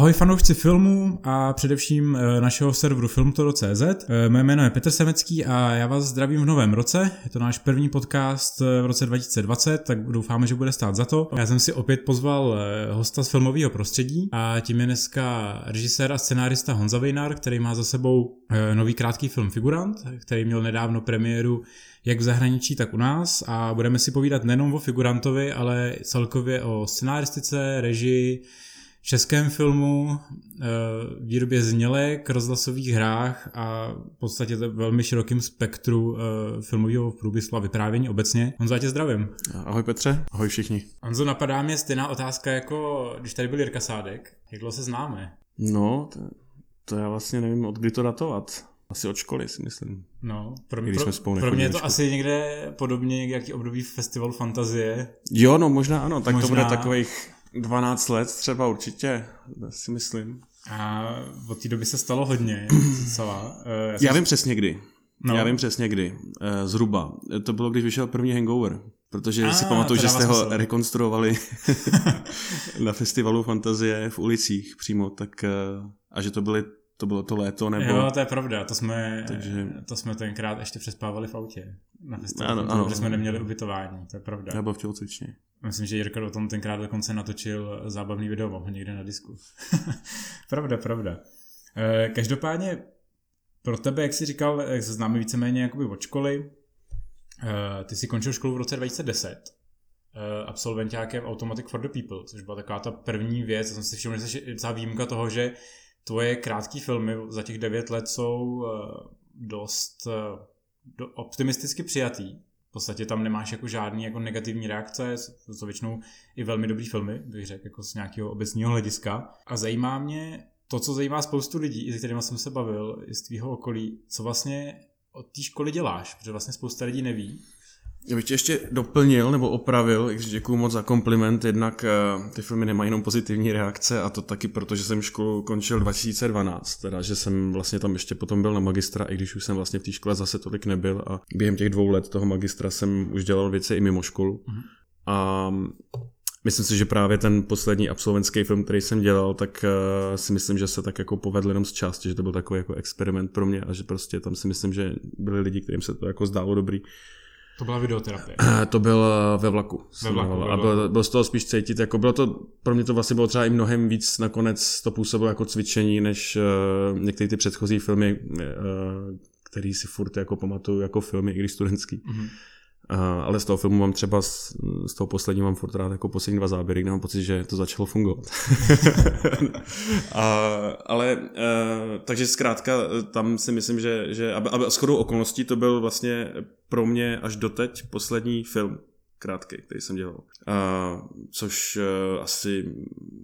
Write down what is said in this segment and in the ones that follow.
Ahoj fanoušci filmu a především eh, našeho serveru filmtoro.cz. Eh, Moje jméno je Petr Semecký a já vás zdravím v novém roce. Je to náš první podcast eh, v roce 2020, tak doufáme, že bude stát za to. Já jsem si opět pozval hosta z filmového prostředí a tím je dneska režisér a scenárista Honza Vejnar, který má za sebou nový krátký film Figurant, který měl nedávno premiéru jak v zahraničí, tak u nás a budeme si povídat nejenom o figurantovi, ale celkově o scenáristice, režii, českém filmu, eh, výrobě znělek, rozhlasových hrách a v podstatě to velmi širokým spektru eh, filmového průmyslu a vyprávění obecně. Honzo, já tě zdravím. Ahoj Petře, ahoj všichni. Honzo, napadá mě stejná otázka, jako když tady byl Jirka Sádek. Jak dlouho se známe? No, to, to já vlastně nevím, od kdy to datovat. Asi od školy si myslím. No, pro, mě, jsme pro mě je to asi někde podobně nějaký období festival fantazie. Jo, no možná ano, tak možná... to bude takových 12 let třeba určitě, si myslím. A od té doby se stalo hodně, celá. Já, Já vím přesně kdy. No. Já vím přesně kdy. Eh, zhruba. To bylo, když vyšel první Hangover. Protože a, si pamatuju, že jste ho smysl. rekonstruovali na festivalu Fantazie v ulicích přímo, tak eh, a že to byly to bylo to léto, nebo... Jo, to je pravda, to jsme, Takže... to jsme tenkrát ještě přespávali v autě na festivalu, ano, ano, jsme neměli ubytování, to je pravda. Já byl v tělocvičně. Myslím, že Jirka o tom tenkrát dokonce natočil zábavný video, mám ho někde na disku. pravda, pravda. Eh, každopádně pro tebe, jak jsi říkal, jak se známe víceméně jakoby od školy, eh, ty jsi končil školu v roce 2010, eh, absolventákem Automatic for the People, což byla taková ta první věc, já jsem si všiml, že je docela výjimka toho, že tvoje krátké filmy za těch devět let jsou dost optimisticky přijatý, v podstatě tam nemáš jako žádný jako negativní reakce, jsou většinou i velmi dobrý filmy, bych řekl, jako z nějakého obecního hlediska. A zajímá mě to, co zajímá spoustu lidí, i se kterými jsem se bavil, i z tvýho okolí, co vlastně od té školy děláš, protože vlastně spousta lidí neví, já bych tě ještě doplnil nebo opravil, když děkuju moc za kompliment, jednak uh, ty filmy nemají jenom pozitivní reakce a to taky proto, že jsem školu končil 2012, teda že jsem vlastně tam ještě potom byl na magistra, i když už jsem vlastně v té škole zase tolik nebyl a během těch dvou let toho magistra jsem už dělal věci i mimo školu. Uh-huh. A myslím si, že právě ten poslední absolventský film, který jsem dělal, tak uh, si myslím, že se tak jako povedl jenom z části, že to byl takový jako experiment pro mě a že prostě tam si myslím, že byli lidi, kterým se to jako zdálo dobrý to byla videoterapie. To byl ve vlaku. Ve vlaku, ve vlaku. A bylo, bylo z toho spíš cítit, jako bylo to, pro mě to vlastně bylo třeba i mnohem víc nakonec to působilo jako cvičení, než uh, některé ty předchozí filmy, uh, který si furt jako pamatuju jako filmy, i když studentský. Mm-hmm. Uh, ale z toho filmu mám třeba, z, z toho posledního mám furt rád jako poslední dva záběry, kde mám pocit, že to začalo fungovat. a, ale, uh, takže zkrátka tam si myslím, že, že a, a shodou okolností to byl vlastně pro mě až doteď poslední film, krátký, který jsem dělal. A, což uh, asi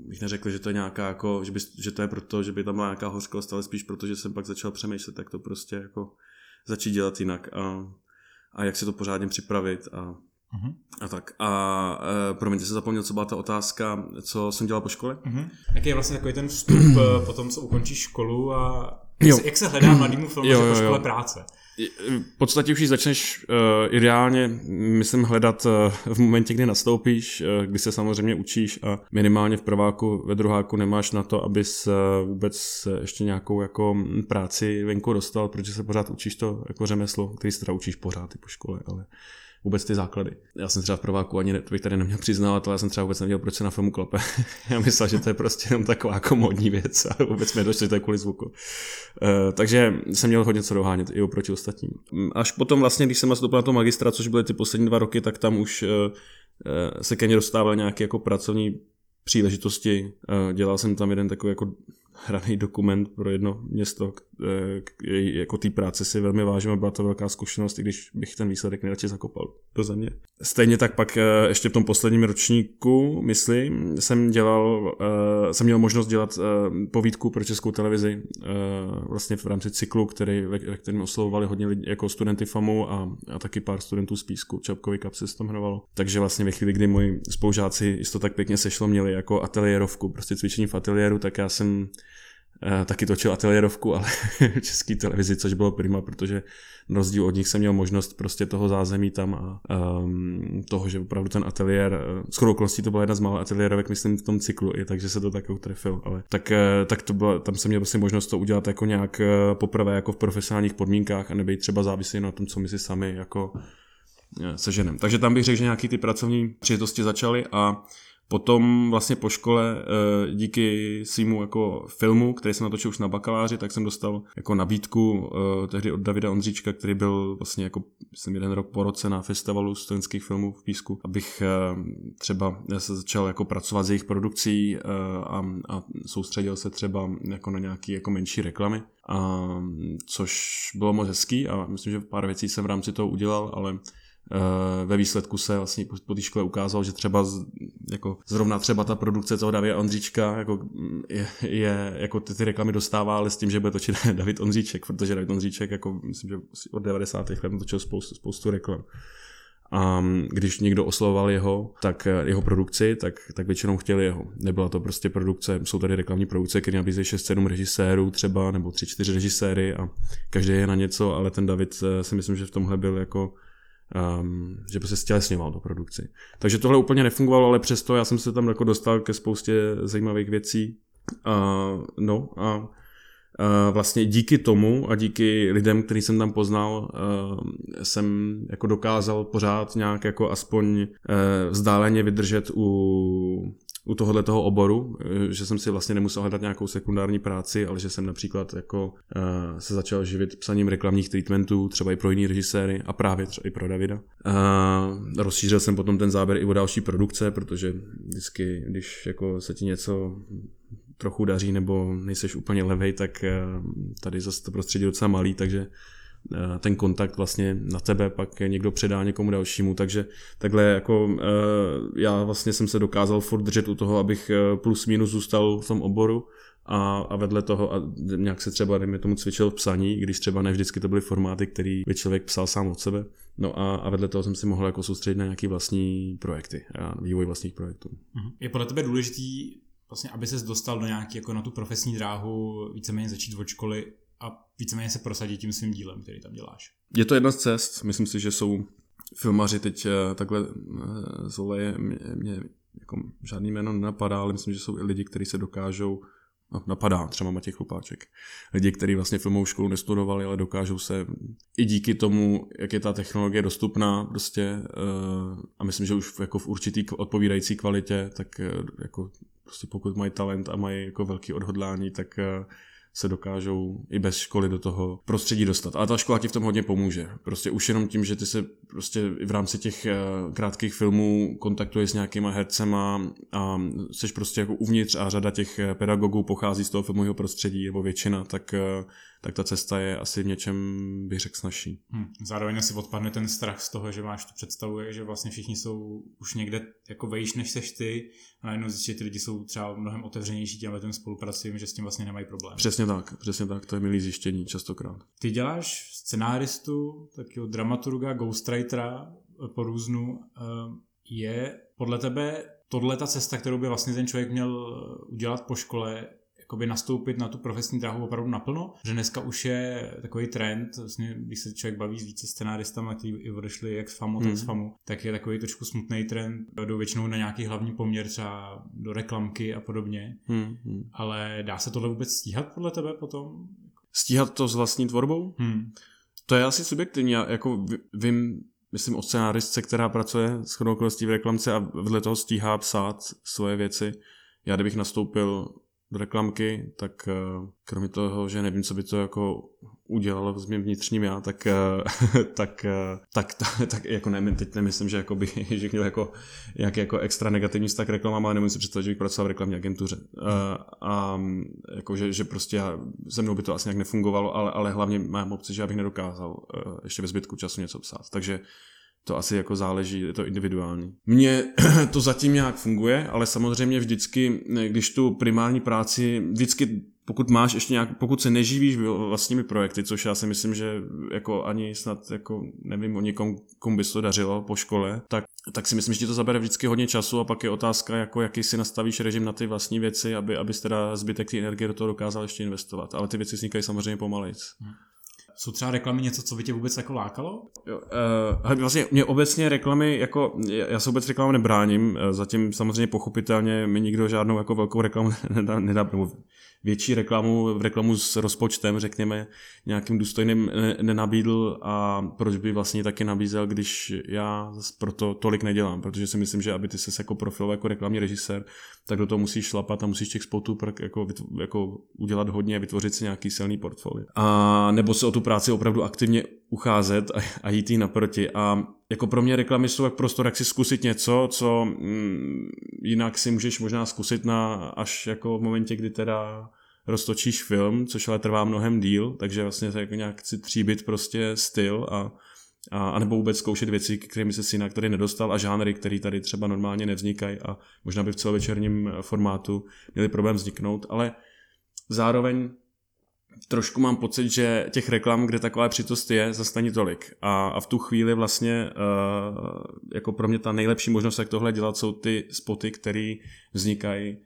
bych neřekl, že to je nějaká jako, že, by, že to je proto, že by tam byla nějaká hořkost, ale spíš proto, že jsem pak začal přemýšlet, tak to prostě jako začít dělat jinak. A, a jak si to pořádně připravit a, uh-huh. a tak. A e, promiňte, se zapomněl, co byla ta otázka, co jsem dělal po škole? Uh-huh. Jaký je vlastně takový ten vstup e, po tom, co ukončíš školu a jo. Se, jak se hledá mladýmu filmu jo, jo, po škole práce? V podstatě už ji začneš uh, ideálně, myslím, hledat uh, v momentě, kdy nastoupíš, uh, kdy se samozřejmě učíš a minimálně v prváku, ve druháku nemáš na to, abys uh, vůbec ještě nějakou jako práci venku dostal, protože se pořád učíš to jako řemeslo, který se teda učíš pořád i po škole, ale vůbec ty základy. Já jsem třeba v prváku ani to bych tady neměl přiznávat, ale já jsem třeba vůbec nevěděl, proč se na filmu klepe. já myslel, že to je prostě jenom taková jako modní věc a vůbec mi došli, to je kvůli zvuku. Uh, takže jsem měl hodně co dohánět i oproti ostatním. Až potom vlastně, když jsem nastoupil na to magistra, což byly ty poslední dva roky, tak tam už uh, se ke mně dostával nějaké jako pracovní příležitosti. Dělal jsem tam jeden takový jako hraný dokument pro jedno město, jako té práce si velmi vážím a byla to velká zkušenost, i když bych ten výsledek nejradši zakopal do země. Stejně tak pak eh, ještě v tom posledním ročníku, myslím, jsem dělal, eh, jsem měl možnost dělat eh, povídku pro českou televizi vlastně v rámci cyklu, který, ve kterém oslovovali hodně lidí, jako studenty FAMu a, a taky pár studentů z Písku, Čapkový kapsy se to jmenovalo. Takže vlastně ve chvíli, kdy moji spolužáci, to tak pěkně sešlo, měli jako ateliérovku, prostě cvičení v ateliéru, tak já jsem Eh, taky točil ateliérovku, ale v české televizi, což bylo prima, protože na rozdíl od nich jsem měl možnost prostě toho zázemí tam a um, toho, že opravdu ten ateliér, uh, skoro okolností to byla jedna z mála ateliérovek, myslím, v tom cyklu, i takže se to tak utrefil, ale tak, uh, tak to bylo, tam jsem měl prostě možnost to udělat jako nějak poprvé jako v profesionálních podmínkách a nebejt třeba závislý na tom, co my si sami jako seženem. Takže tam bych řekl, že nějaký ty pracovní příležitosti začaly a Potom vlastně po škole eh, díky svýmu jako filmu, který jsem natočil už na bakaláři, tak jsem dostal jako nabídku eh, tehdy od Davida Ondříčka, který byl vlastně jako jsem jeden rok po roce na festivalu studentských filmů v Písku, abych eh, třeba se začal jako pracovat s jejich produkcí a, a soustředil se třeba jako na nějaký jako menší reklamy. A, což bylo moc hezký a myslím, že pár věcí jsem v rámci toho udělal, ale ve výsledku se vlastně po té škole ukázalo, že třeba z, jako zrovna třeba ta produkce toho Davida Ondříčka jako je, je, jako ty, ty reklamy dostává, ale s tím, že bude točit David Ondříček, protože David Ondříček jako myslím, že od 90. let točil spoustu, spoustu reklam. A když někdo oslovoval jeho, tak eh, jeho produkci, tak, tak většinou chtěli jeho. Nebyla to prostě produkce, jsou tady reklamní produkce, které nabízejí 6-7 režisérů třeba, nebo 3-4 režiséry a každý je na něco, ale ten David eh, si myslím, že v tomhle byl jako um, že prostě stělesňoval tu produkci. Takže tohle úplně nefungovalo, ale přesto já jsem se tam jako dostal ke spoustě zajímavých věcí. Uh, no a uh, vlastně díky tomu a díky lidem, který jsem tam poznal, uh, jsem jako dokázal pořád nějak jako aspoň uh, vzdáleně vydržet u u tohohle toho oboru, eh, že jsem si vlastně nemusel hledat nějakou sekundární práci, ale že jsem například jako uh, se začal živit psaním reklamních treatmentů, třeba i pro jiný režiséry a právě třeba i pro Davida. Uh, rozšířil jsem potom ten záběr i o další produkce, protože vždycky, když jako se ti něco trochu daří nebo nejseš úplně levej, tak tady zase to prostředí docela malý, takže Eh, ten kontakt vlastně na tebe pak někdo předá někomu dalšímu, takže takhle jako eh, já vlastně jsem se dokázal furt držet u toho, abych eh, plus minus zůstal v tom oboru a, a vedle toho a nějak se třeba, dejme tomu, cvičil v psaní, když třeba ne vždycky to byly formáty, který by člověk psal sám od sebe. No a, a vedle toho jsem si mohl jako soustředit na nějaké vlastní projekty a vývoj vlastních projektů. Mhm. Je podle tebe důležitý vlastně, aby ses dostal do nějaký, jako na tu profesní dráhu, víceméně začít od školy a víceméně se prosadit tím svým dílem, který tam děláš. Je to jedna z cest, myslím si, že jsou filmaři teď eh, takhle eh, z oleje, mě, mě jako žádný jméno nenapadá, ale myslím, že jsou i lidi, kteří se dokážou No, napadá třeba Matěj Chlupáček. Lidi, kteří vlastně filmovou školu nestudovali, ale dokážou se i díky tomu, jak je ta technologie dostupná prostě uh, a myslím, že už jako v určitý odpovídající kvalitě, tak jako prostě pokud mají talent a mají jako velký odhodlání, tak se dokážou i bez školy do toho prostředí dostat. A ta škola ti v tom hodně pomůže. Prostě už jenom tím, že ty se prostě v rámci těch eh, krátkých filmů kontaktuješ s nějakýma hercema a jsi prostě jako uvnitř a řada těch eh, pedagogů pochází z toho filmového prostředí, nebo většina, tak eh, tak ta cesta je asi v něčem, bych řekl, snažší. Hmm. Zároveň asi odpadne ten strach z toho, že máš tu představu, že vlastně všichni jsou už někde jako vejš, než seš ty a najednou zjistíš, že ty lidi jsou třeba mnohem otevřenější těmhle tím spolupracím, že s tím vlastně nemají problém. Přesně tak, přesně tak, to je milý zjištění častokrát. Ty děláš scenáristu, takového dramaturga, ghostwritera po různu. Eh, je podle tebe tohle ta cesta, kterou by vlastně ten člověk měl udělat po škole, jakoby nastoupit na tu profesní dráhu opravdu naplno, že dneska už je takový trend, vlastně, když se člověk baví s více scenáristama, kteří i odešli jak z FAMu, hmm. tak z FAMu, tak je takový trošku smutný trend, jdou většinou na nějaký hlavní poměr třeba do reklamky a podobně, hmm. ale dá se tohle vůbec stíhat podle tebe potom? Stíhat to s vlastní tvorbou? Hmm. To je asi subjektivní, já jako vím, myslím o scenáristce, která pracuje s chodou v reklamce a vedle toho stíhá psát svoje věci. Já kdybych nastoupil do reklamky, tak eh, kromě toho, že nevím, co by to jako udělalo s mým vnitřním já, tak, eh, tak, eh, tak, tak, tak jako ne, teď nemyslím, že, jako by, že měl jako nějaký jako extra negativní vztah k reklamám, ale nemůžu si představit, že bych pracoval v reklamní agentuře. A, a jako, že, že prostě já, se mnou by to asi nějak nefungovalo, ale, ale hlavně mám obci, že já bych nedokázal ještě ve zbytku času něco psát. Takže to asi jako záleží, je to individuální. Mně to zatím nějak funguje, ale samozřejmě vždycky, když tu primární práci, vždycky pokud máš ještě nějak, pokud se neživíš vlastními projekty, což já si myslím, že jako ani snad jako nevím o někom, komu by se to dařilo po škole, tak, tak si myslím, že ti to zabere vždycky hodně času a pak je otázka, jako jaký si nastavíš režim na ty vlastní věci, aby, abys teda zbytek té energie do toho dokázal ještě investovat. Ale ty věci vznikají samozřejmě pomalejc. Hmm. Jsou třeba reklamy něco, co by tě vůbec jako lákalo? Jo, uh, vlastně mě obecně reklamy, jako já se vůbec reklamám nebráním, eh, zatím samozřejmě pochopitelně mi nikdo žádnou jako velkou reklamu nedá, nedá nebo větší reklamu, v reklamu s rozpočtem, řekněme, nějakým důstojným nenabídl a proč by vlastně taky nabízel, když já proto tolik nedělám, protože si myslím, že aby ty se jako profil jako reklamní režisér, tak do toho musíš šlapat a musíš těch spotů jako, jako udělat hodně, vytvořit si nějaký silný portfolio. A nebo se o tu práci opravdu aktivně ucházet a, a jít jí naproti. A jako pro mě reklamy jsou jak prostor, jak si zkusit něco, co mm, jinak si můžeš možná zkusit na až jako v momentě, kdy teda roztočíš film, což ale trvá mnohem díl, takže vlastně jako nějak si tříbit prostě styl a, a, a nebo vůbec zkoušet věci, kterými se si jinak tady nedostal a žánry, které tady třeba normálně nevznikají a možná by v celovečerním formátu měli problém vzniknout, ale zároveň trošku mám pocit, že těch reklam, kde taková přitost je, zase není tolik. A, a v tu chvíli vlastně uh, jako pro mě ta nejlepší možnost, jak tohle dělat, jsou ty spoty, které vznikají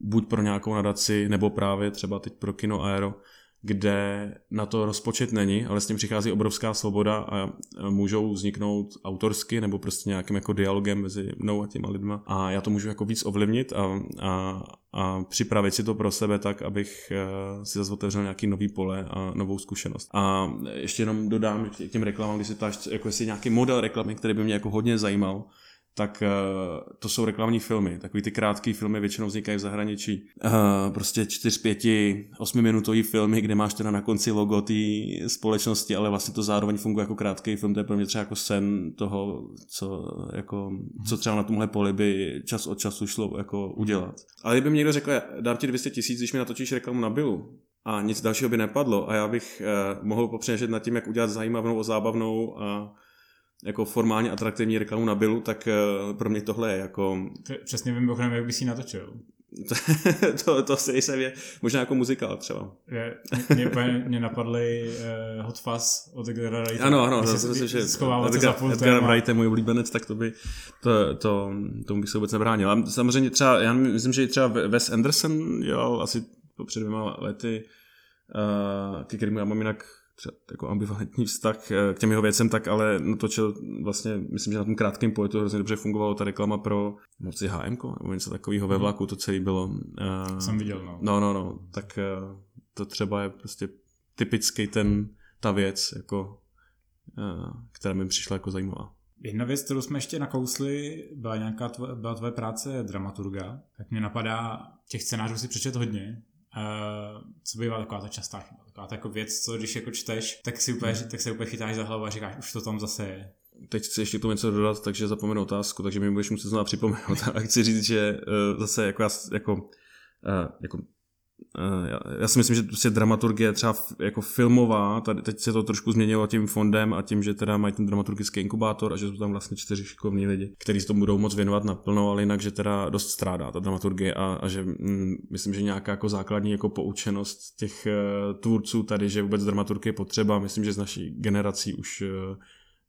buď pro nějakou nadaci, nebo právě třeba teď pro Kino Aero, kde na to rozpočet není, ale s tím přichází obrovská svoboda a můžou vzniknout autorsky nebo prostě nějakým jako dialogem mezi mnou a těma lidma a já to můžu jako víc ovlivnit a, a, a připravit si to pro sebe tak, abych eh, si zase otevřel nějaký nový pole a novou zkušenost. A ještě jenom dodám k těm reklamám, když si ptáš, jako jestli nějaký model reklamy, který by mě jako hodně zajímal, tak uh, to jsou reklamní filmy. Takový ty krátké filmy většinou vznikají v zahraničí. Uh, prostě 4, 5, 8 minutový filmy, kde máš teda na konci logo té společnosti, ale vlastně to zároveň funguje jako krátký film. To je pro mě třeba jako sen toho, co, jako, co třeba na tomhle poli by čas od času šlo jako udělat. Ale kdyby mi někdo řekl, dám ti 200 tisíc, když mi natočíš reklamu na Bilu, a nic dalšího by nepadlo a já bych uh, mohl popřemýšlet nad tím, jak udělat zajímavou, zábavnou a jako formálně atraktivní reklamu na Billu, tak eh, pro mě tohle je jako... Přesně vím, bohnem, jak bys ji natočil. to, to si nejsem je, možná jako muzikál třeba. Je, mě, mě, mě napadly uh, Hot Fuzz od Edgara Wrighta. Ano, ano, to myslím, že Edgar, Edgar Wright je můj oblíbenec, tak to by, to, to, tomu bych se vůbec nebránil. A samozřejmě třeba, já myslím, že třeba Wes Anderson dělal asi před dvěma lety, uh, ke kterému já mám jinak třeba jako ambivalentní vztah eh, k těm jeho věcem, tak ale natočil vlastně, myslím, že na tom krátkém pojetu hrozně dobře fungovalo ta reklama pro moci HM, nebo něco takového ve mhm. vlaku, to celé bylo. Uh, Jsem viděl, no. No, no, no, tak uh, to třeba je prostě typický ten, ta věc, jako, uh, která mi přišla jako zajímavá. Jedna věc, kterou jsme ještě nakousli, byla nějaká tvoje, byla tvoje práce dramaturga, tak mě napadá, těch scénářů si přečet hodně, Uh, co bývá taková ta častá chyba, taková ta jako věc, co když jako čteš, tak si úplně, hmm. tak se úplně chytáš za hlavu a říkáš, už to tam zase je. Teď chci ještě k tomu něco dodat, takže zapomenu otázku, takže mi budeš muset znovu připomenout. A chci říct, že uh, zase jako, já, jako, uh, jako Eh, já, já si myslím, že prostě dramaturgie třeba jako filmová, tady teď se to trošku změnilo tím fondem a tím, že teda mají ten dramaturgický inkubátor a že jsou tam vlastně čtyři šikovní lidi, kteří se tomu budou moc věnovat naplno, ale jinak, že teda dost strádá ta dramaturgie a, a že mm, myslím, že nějaká jako základní jako poučenost těch uh, tvůrců tady, že vůbec dramaturgie je potřeba, myslím, že z naší generací už uh,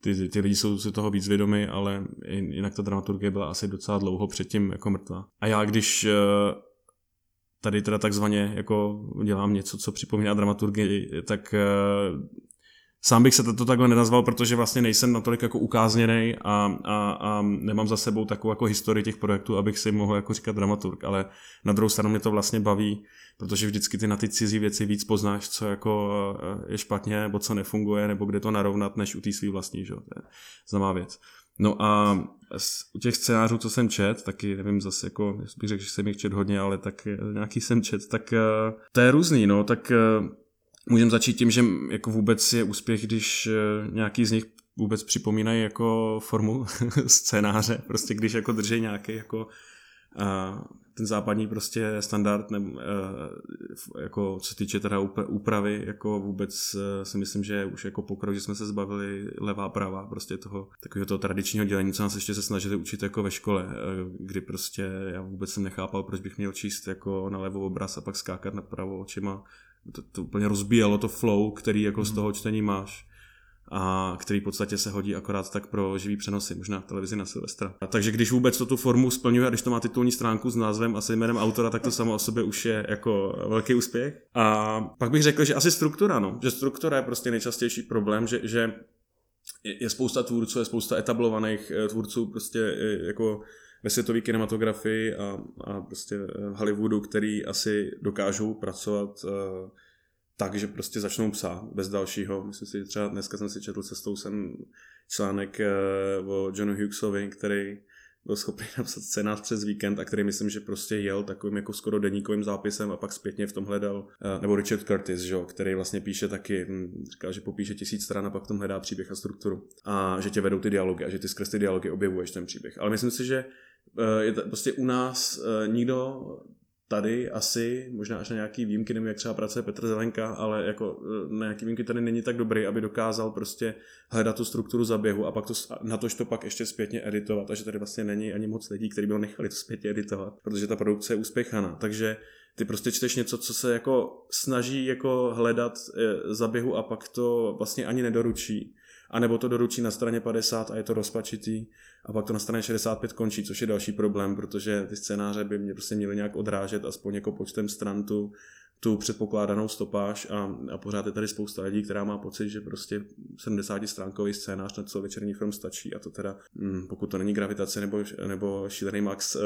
ty, ty lidi jsou si toho víc vědomi, ale jinak ta dramaturgie byla asi docela dlouho předtím jako mrtvá. A já když uh, tady teda takzvaně jako dělám něco, co připomíná dramaturgii, tak uh, sám bych se to, takhle nenazval, protože vlastně nejsem natolik jako ukázněný a, a, a nemám za sebou takovou jako historii těch projektů, abych si mohl jako říkat dramaturg, ale na druhou stranu mě to vlastně baví, protože vždycky ty na ty cizí věci víc poznáš, co jako eh, je špatně, nebo co nefunguje, nebo kde to narovnat, než u té svý vlastní, že? to je známá věc. No a u těch scénářů, co jsem čet, taky nevím zase jako, jestli bych řekl, že jsem jich čet hodně, ale tak nějaký jsem čet, tak eh, to je různý, no, tak eh, můžeme začít tím, že jako vůbec je úspěch, když eh, nějaký z nich vůbec připomínají jako formu scénáře, prostě když jako drží nějaký jako ten západní prostě standard, ne, jako co se týče teda úpravy, jako vůbec si myslím, že už jako pokrok, že jsme se zbavili levá prava, prostě toho takového toho tradičního dělení, co nás ještě se snažili učit jako ve škole, kdy prostě já vůbec jsem nechápal, proč bych měl číst jako na levo obraz a pak skákat na pravo očima. To, to úplně rozbíjelo to flow, který jako mm. z mhm. toho čtení máš a který v podstatě se hodí akorát tak pro živý přenosy, možná televizi na Silvestra. A takže když vůbec to tu formu splňuje a když to má titulní stránku s názvem a se jménem autora, tak to samo o sobě už je jako velký úspěch. A pak bych řekl, že asi struktura, no. Že struktura je prostě nejčastější problém, že, že je spousta tvůrců, je spousta etablovaných eh, tvůrců prostě eh, jako ve světové kinematografii a, a prostě v Hollywoodu, který asi dokážou pracovat uh, tak, že prostě začnou psát bez dalšího. Myslím si, že třeba dneska jsem si četl cestou jsem článek uh, o Johnu Hughesovi, který byl schopný napsat scénář přes víkend a který myslím, že prostě jel takovým jako skoro deníkovým zápisem a pak zpětně v tom hledal, uh, nebo Richard Curtis, že, který vlastně píše taky, hm, říká, že popíše tisíc stran a pak v tom hledá příběh a strukturu a že tě vedou ty dialogy a že ty skrz ty dialogy objevuješ ten příběh. Ale myslím si, že uh, je to, prostě u nás nikdo tady asi, možná až na nějaký výjimky, nevím, jak třeba pracuje Petr Zelenka, ale jako e, na nějaký výjimky tady není tak dobrý, aby dokázal prostě hledat tu strukturu zaběhu a pak to, na tož to pak ještě zpětně editovat. A že tady vlastně není ani moc lidí, kteří by ho nechali to zpětně editovat, protože ta produkce je úspěchaná. Takže ty prostě čteš něco, co se jako snaží jako hledat e, zaběhu a pak to vlastně ani nedoručí anebo to doručí na straně 50 a je to rozpačitý a pak to na straně 65 končí, což je další problém, protože ty scénáře by mě prostě měly nějak odrážet aspoň jako počtem stran tu, tu předpokládanou stopáž a, a pořád je tady spousta lidí, která má pocit, že prostě 70 stránkový scénář na celovečerní film stačí a to teda, hm, pokud to není gravitace nebo, nebo šílený Max uh,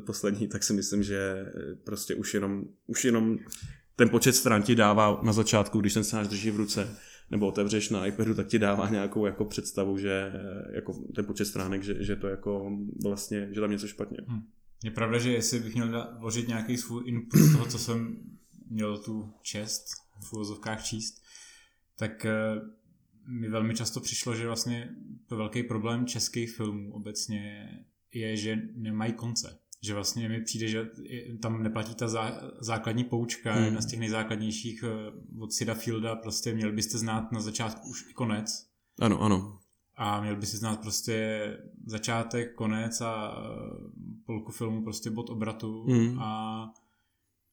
poslední, tak si myslím, že prostě už jenom, už jenom ten počet stran ti dává na začátku, když ten scénář drží v ruce, nebo otevřeš na iPadu, tak ti dává nějakou jako představu, že eh, jako ten počet stránek, že, že to jako vlastně, že tam něco špatně. Hmm. Je pravda, že jestli bych měl vložit nějaký svůj input z toho, co jsem měl tu čest v úvozovkách číst, tak eh, mi velmi často přišlo, že vlastně to velký problém českých filmů obecně je, že nemají konce že vlastně mi přijde, že tam neplatí ta zá, základní poučka, hmm. jedna z těch nejzákladnějších eh, od Sida Fielda, prostě měl byste znát na začátku už i konec. Ano, ano. A měl by si znát prostě začátek, konec a eh, polku filmu prostě bod obratu hmm. a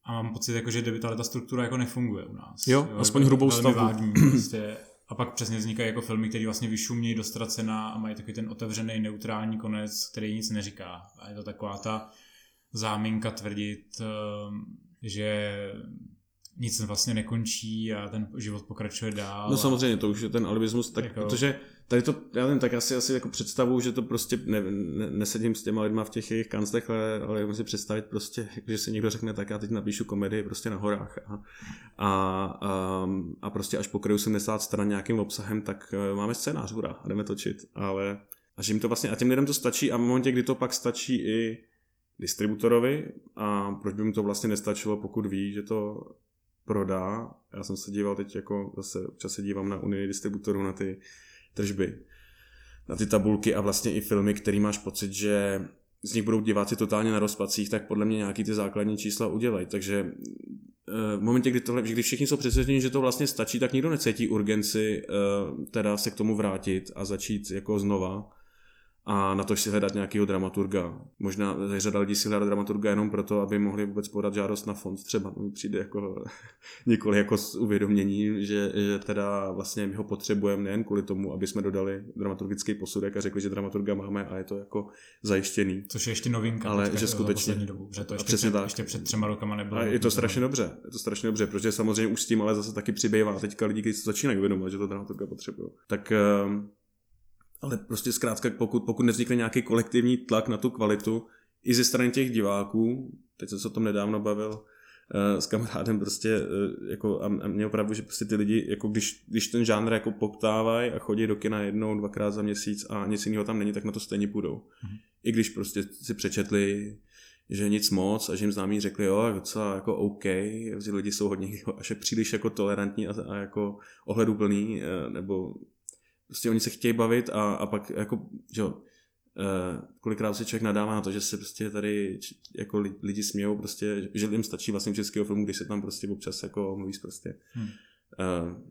a mám pocit, jako, že kdyby ta struktura jako nefunguje u nás. Jo, jo aspoň hrubou stavbu. Vágní, prostě a pak přesně vznikají jako filmy, které vlastně vyšumějí do ztracena a mají takový ten otevřený neutrální konec, který nic neříká. A je to taková ta záminka tvrdit, ehm, že nic vlastně nekončí a ten život pokračuje dál. No samozřejmě, to už je ten alibismus, tak, jako... protože tady to, já nevím, tak asi, asi jako představu, že to prostě ne, ne, nesedím s těma lidma v těch jejich kanclech, ale, ale musím představit prostě, že si někdo řekne, tak já teď napíšu komedii prostě na horách a, a, a, a prostě až pokryju 70 stran nějakým obsahem, tak eh, máme scénář, hurá, a jdeme točit, ale a že jim to vlastně, a těm lidem to stačí a v momentě, kdy to pak stačí i distributorovi a proč by mu to vlastně nestačilo, pokud ví, že to prodá. Já jsem se díval teď jako zase občas se dívám na unii distributorů na ty tržby, na ty tabulky a vlastně i filmy, který máš pocit, že z nich budou diváci totálně na rozpacích, tak podle mě nějaký ty základní čísla udělají. Takže eh, v momentě, kdy, tohle, kdy všichni jsou přesvědčeni, že to vlastně stačí, tak nikdo necítí urgenci eh, teda se k tomu vrátit a začít jako znova a na to si hledat nějakého dramaturga. Možná řada lidí si hledá dramaturga jenom proto, aby mohli vůbec podat žádost na fond. Třeba mi přijde jako nikoli jako z uvědomění, že, že teda vlastně my ho potřebujeme nejen kvůli tomu, aby jsme dodali dramaturgický posudek a řekli, že dramaturga máme a je to jako zajištěný. Což je ještě novinka. Ale že skutečně. Dobu, že to ještě, přesně před, tak. ještě před třema rokama nebylo. A je to strašně dobře. Je to strašně dobře, protože samozřejmě už s tím ale zase taky přibývá teďka lidi, kteří se začínají uvědomovat, že to dramaturga potřebují. Tak ehm, ale prostě zkrátka, pokud, pokud nevznikne nějaký kolektivní tlak na tu kvalitu, i ze strany těch diváků, teď jsem se o tom nedávno bavil uh, s kamarádem prostě, uh, jako, a, a mě opravdu, že prostě ty lidi, jako když, když ten žánr jako poptávají a chodí do kina jednou, dvakrát za měsíc a nic jiného tam není, tak na to stejně půjdou. Mm-hmm. I když prostě si přečetli že nic moc a že jim známí řekli, jo, docela jako OK, že lidi jsou hodně až příliš jako tolerantní a, a jako ohleduplný, eh, nebo prostě oni se chtějí bavit a, a pak jako, že jo, Uh, kolikrát si člověk nadává na to, že se prostě tady jako lidi smějou prostě, že jim stačí vlastně českého filmu, když se tam prostě občas jako mluví prostě. Hmm. Uh,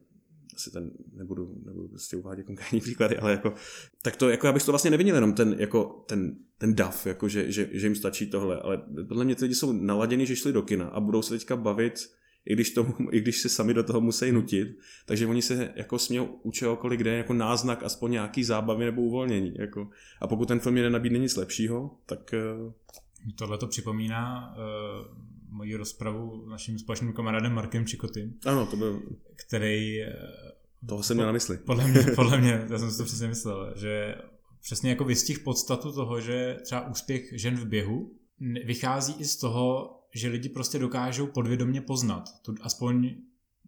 asi ten nebudu, nebudu prostě uvádět konkrétní příklady, ale jako, tak to, jako já bych to vlastně nevinil jenom ten, jako ten, ten dav, jako že, že, že, jim stačí tohle, ale podle mě ty lidi jsou naladěni, že šli do kina a budou se teďka bavit i když, to, i když se sami do toho musí nutit, takže oni se jako smějou u čehokoliv, kde je jako náznak aspoň nějaký zábavy nebo uvolnění. Jako. A pokud ten film je nenabídne nic lepšího, tak... Uh... Tohle to připomíná uh, moji rozpravu s naším společným kamarádem Markem Čikotym. Ano, to byl... Který... Uh, toho jsem měl na mysli. Podle mě, podle mě, já jsem si to přesně myslel, že přesně jako vystih podstatu toho, že třeba úspěch žen v běhu vychází i z toho, že lidi prostě dokážou podvědomě poznat tu, aspoň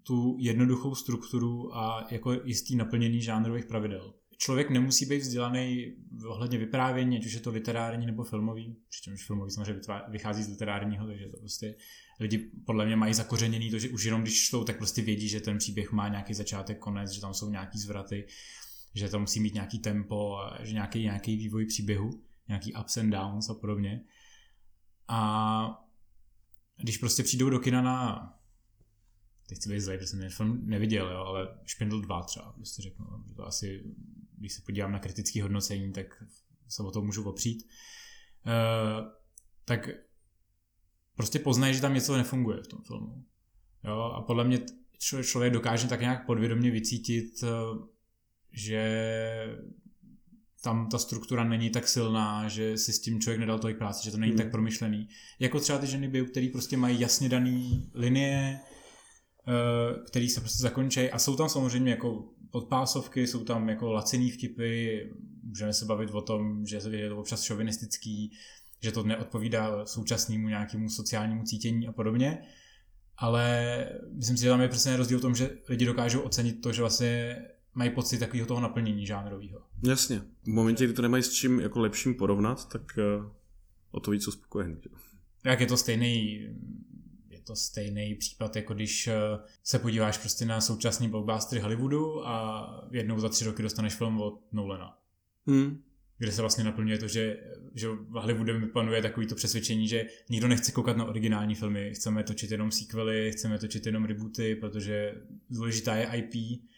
tu jednoduchou strukturu a jako jistý naplnění žánrových pravidel. Člověk nemusí být vzdělaný ohledně vyprávění, ať už je to literární nebo filmový, přičemž filmový samozřejmě vychází z literárního, takže to prostě lidi podle mě mají zakořeněný to, že už jenom když čtou, tak prostě vědí, že ten příběh má nějaký začátek, konec, že tam jsou nějaký zvraty, že to musí mít nějaký tempo, že nějaký, nějaký vývoj příběhu, nějaký ups and downs a podobně. A když prostě přijdou do kina na teď chci být zlej, protože jsem ten film neviděl, jo, ale Špindl 2 třeba, prostě řeknu, to asi, když se podívám na kritické hodnocení, tak se o to můžu opřít, uh, tak prostě poznají, že tam něco nefunguje v tom filmu. Jo, a podle mě člověk dokáže tak nějak podvědomě vycítit, eh, že tam ta struktura není tak silná, že si s tím člověk nedal tolik práce, že to není hmm. tak promyšlený. Jako třeba ty ženy bio, které prostě mají jasně daný linie, eh, který se prostě zakončí a jsou tam samozřejmě jako podpásovky, jsou tam jako laciný vtipy, můžeme se bavit o tom, že je to občas šovinistický, že to neodpovídá současnému nějakému sociálnímu cítění a podobně, ale myslím si, že tam je přesně rozdíl v tom, že lidi dokážou ocenit to, že vlastně mají pocit takového toho naplnění žánrového. Jasně. V momentě, kdy to nemají s čím jako lepším porovnat, tak uh, o to víc jsou spokojení. Jak je to stejný je to stejný případ, jako když eh, se podíváš prostě na současný blockbustery Hollywoodu a jednou za tři roky dostaneš film od Nolana. Hmm. Kde se vlastně naplňuje to, že, že v Hollywoodu panuje takový to přesvědčení, že nikdo nechce koukat na originální filmy, chceme točit jenom sequely, chceme točit jenom rebooty, protože důležitá je IP, Eh,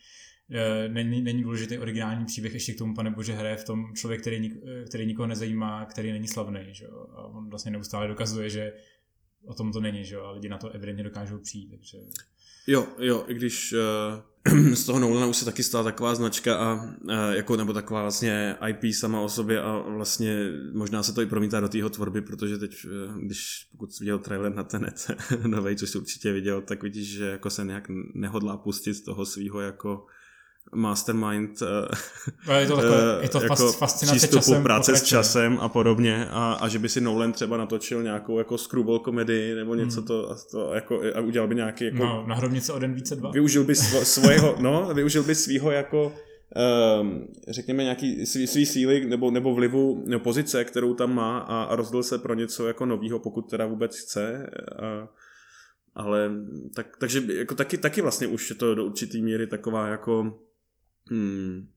není, není důležitý originální příběh, ještě k tomu, pane bože, hraje v tom člověk, který, eh, který nikoho nezajímá, který není slavný, že a on vlastně neustále dokazuje, že o tom to není, že a lidi na to evidentně dokážou přijít, takže... Jo, jo, i když uh, z toho Nolana už se taky stala taková značka a uh, jako nebo taková vlastně IP sama o sobě a vlastně možná se to i promítá do tého tvorby, protože teď, uh, když pokud jsi viděl trailer na Tenet novej, což jsi určitě viděl, tak vidíš, že jako se nějak nehodlá pustit z toho svého jako mastermind no, je to, takové, je to jako fascinace časem, práce s časem a podobně a, a že by si Nolan třeba natočil nějakou jako screwball komedii nebo něco hmm. to, a, to jako, a udělal by nějaký jako... No, na hrobnice o den více dva. Využil by svo, svojho, no, využil by svýho jako um, řekněme nějaký svý, svý síly nebo, nebo vlivu nebo pozice, kterou tam má a, a rozděl se pro něco jako novýho, pokud teda vůbec chce a, ale tak, takže jako taky, taky vlastně už je to do určitý míry taková jako hmm,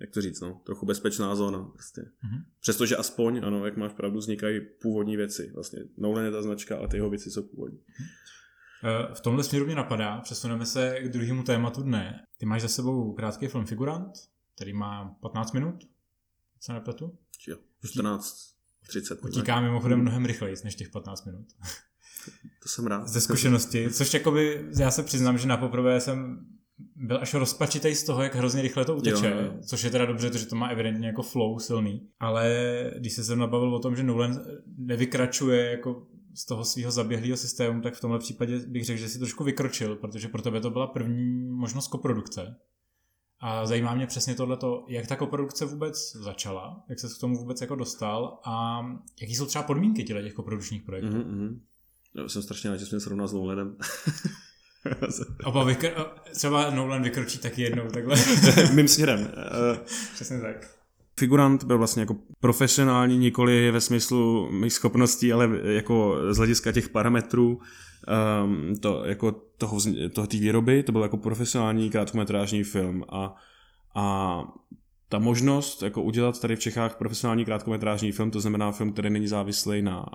jak to říct, no, trochu bezpečná zóna. Prostě. Mm-hmm. Přestože aspoň, ano, jak máš pravdu, vznikají původní věci. Vlastně Nolan je ta značka, ale ty jeho věci jsou původní. Mm-hmm. V tomhle směru mě napadá, přesuneme se k druhému tématu dne. Ty máš za sebou krátký film Figurant, který má 15 minut, se nepletu? Jo, 14, 30. Utíká mimochodem mnohem rychleji než těch 15 minut. To jsem rád. Ze zkušenosti, což jakoby, já se přiznám, že na poprvé jsem byl až rozpačitý z toho, jak hrozně rychle to uteče, jo, jo. což je teda dobře, protože to má evidentně jako flow silný. Ale když se jsem nabavil o tom, že Nolan nevykračuje jako z toho svého zaběhlého systému, tak v tomhle případě bych řekl, že si trošku vykročil, protože pro tebe to byla první možnost koprodukce. A zajímá mě přesně tohleto, jak ta koprodukce vůbec začala, jak se k tomu vůbec jako dostal a jaký jsou třeba podmínky těch koprodukčních projektů. Mm-hmm. Já jsem strašně rád, že jsme srovnal s Nolanem. Oba vykr- třeba Nolan vykročí taky jednou takhle. Mým směrem. Přesně tak. Figurant byl vlastně jako profesionální, nikoli ve smyslu mých schopností, ale jako z hlediska těch parametrů um, to, jako toho, toho té výroby, to byl jako profesionální krátkometrážní film a, a ta možnost jako udělat tady v Čechách profesionální krátkometrážní film, to znamená film, který není závislý na,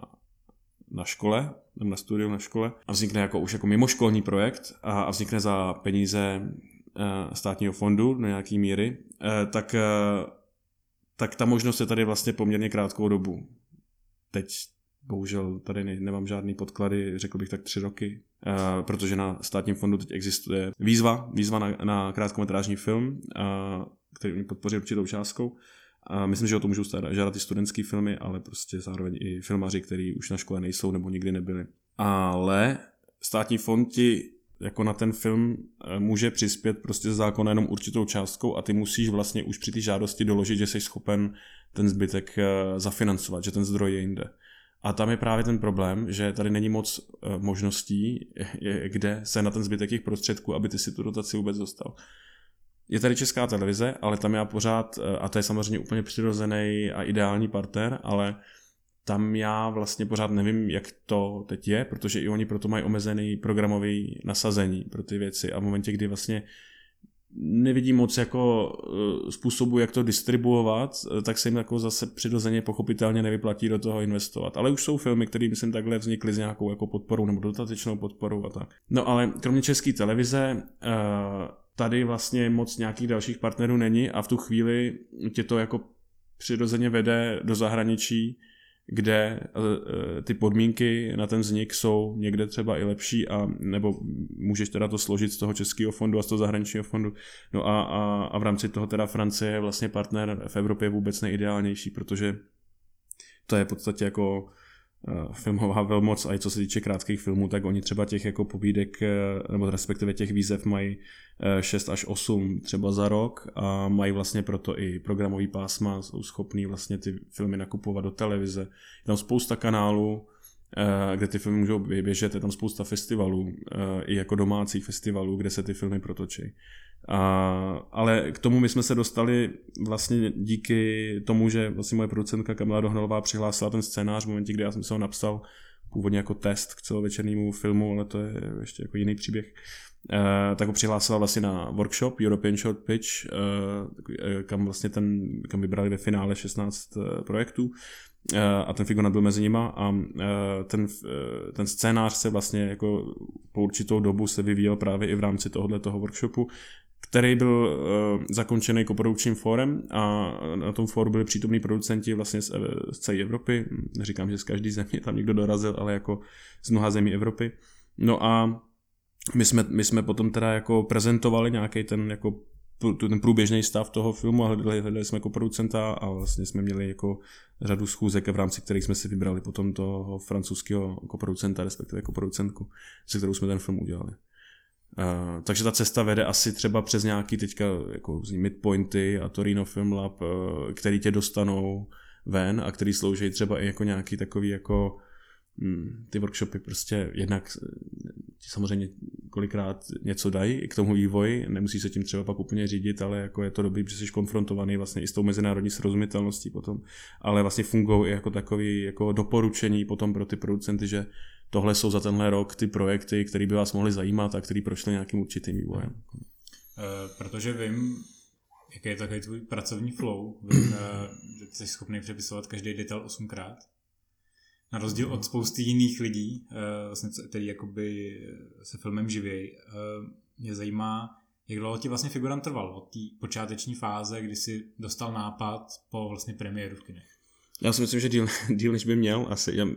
na škole, nebo na studiu na škole a vznikne jako už jako mimoškolní projekt a, a vznikne za peníze uh, státního fondu do nějaký míry, uh, tak, uh, tak ta možnost je tady vlastně poměrně krátkou dobu. Teď bohužel tady ne, nemám žádný podklady, řekl bych tak tři roky, uh, protože na státním fondu teď existuje výzva, výzva na, na krátkometrážní film, uh, který mi podpoří určitou částkou. A myslím, že o to můžou žádat i studentské filmy, ale prostě zároveň i filmaři, kteří už na škole nejsou nebo nikdy nebyli. Ale státní fond ti jako na ten film eh, může přispět prostě z zákona jenom určitou částkou a ty musíš vlastně už při té žádosti doložit, že jsi schopen ten zbytek zafinancovat, že ten zdroj je jinde. A tam je právě ten problém, že tady není moc eh, možností, kde se na ten zbytek těch prostředků, aby ty si tu dotaci vůbec dostal. Je tady česká televize, ale tam já pořád, eh, a to je samozřejmě úplně přirozený a ideální partner, ale tam já vlastně pořád nevím, jak to teď je, protože i oni proto mají omezený programový nasazení pro ty věci a v momentě, kdy vlastně nevidím moc jako eh, způsobu, jak to distribuovat, eh, tak se jim jako zase přirozeně pochopitelně nevyplatí do toho investovat. Ale už jsou filmy, které myslím takhle vznikly s nějakou jako podporou nebo dotatečnou podporou a tak. No ale kromě české televize tady vlastně moc nějakých dalších partnerů není a v tu chvíli tě to jako přirozeně vede do zahraničí, kde eh, ty podmínky na ten vznik jsou někde třeba i lepší a nebo můžeš teda to složit z toho českého fondu a z toho zahraničního fondu. No a, a, a v rámci toho teda Francie je vlastně partner v Evropě vůbec nejideálnější, protože to je v podstatě jako Eh, filmová velmoc a i co se týče krátkých filmů, tak oni třeba těch jako pobídek, eh, nebo respektive těch výzev mají 6 eh, až 8 třeba za rok a mají vlastně proto i programový pásma, jsou schopní vlastně ty filmy nakupovat do televize. Je tam spousta kanálů, kde ty filmy můžou běžet, je tam spousta festivalů, i jako domácích festivalů, kde se ty filmy protočí. A, ale k tomu my jsme se dostali vlastně díky tomu, že vlastně moje producentka Kamila Dohnalová přihlásila ten scénář v momentě, kdy já jsem se ho napsal původně jako test k celovečernému filmu, ale to je ještě jako jiný příběh. Uh, tak ho přihlásila vlastně na workshop European Short Pitch, uh, kam vlastně ten, kam vybrali ve finále 16 uh, projektů uh, a ten Figonat byl mezi nima a ten, ten scénář se vlastně jako po určitou dobu se vyvíjel právě i v rámci tohohle toho workshopu který byl uh, zakončený koprodukčním fórem a na tom fóru byli přítomní producenti vlastně z, z celé Evropy. Neříkám, že z každé země tam někdo dorazil, ale jako z mnoha zemí Evropy. No a my jsme, my jsme potom teda jako prezentovali nějaký ten jako ten průběžný stav toho filmu a hledali, hledali jsme jako producenta a vlastně jsme měli jako řadu schůzek, v rámci kterých jsme si vybrali potom toho francouzského koproducenta, respektive jako producentku, se kterou jsme ten film udělali. Uh, takže ta cesta vede asi třeba přes nějaký teďka jako midpointy a Torino Film Lab, uh, který tě dostanou ven a který slouží třeba i jako nějaký takový jako hm, ty workshopy prostě jednak samozřejmě kolikrát něco dají k tomu vývoji, nemusí se tím třeba pak úplně řídit, ale jako je to dobrý, že jsi konfrontovaný vlastně i s tou mezinárodní srozumitelností potom, ale vlastně fungují i jako takový jako doporučení potom pro ty producenty, že tohle jsou za tenhle rok ty projekty, které by vás mohly zajímat a které prošly nějakým určitým vývojem. Uh, protože vím, jaký je takový tvůj pracovní flow, vím, uh, že jsi schopný přepisovat každý detail osmkrát. Na rozdíl od spousty jiných lidí, uh, vlastně, který jakoby se filmem živějí, mě zajímá, jak dlouho ti vlastně figurant trval od té počáteční fáze, kdy jsi dostal nápad po vlastně premiéru v kinech? Já si myslím, že díl, díl než by měl asi. Já, uh,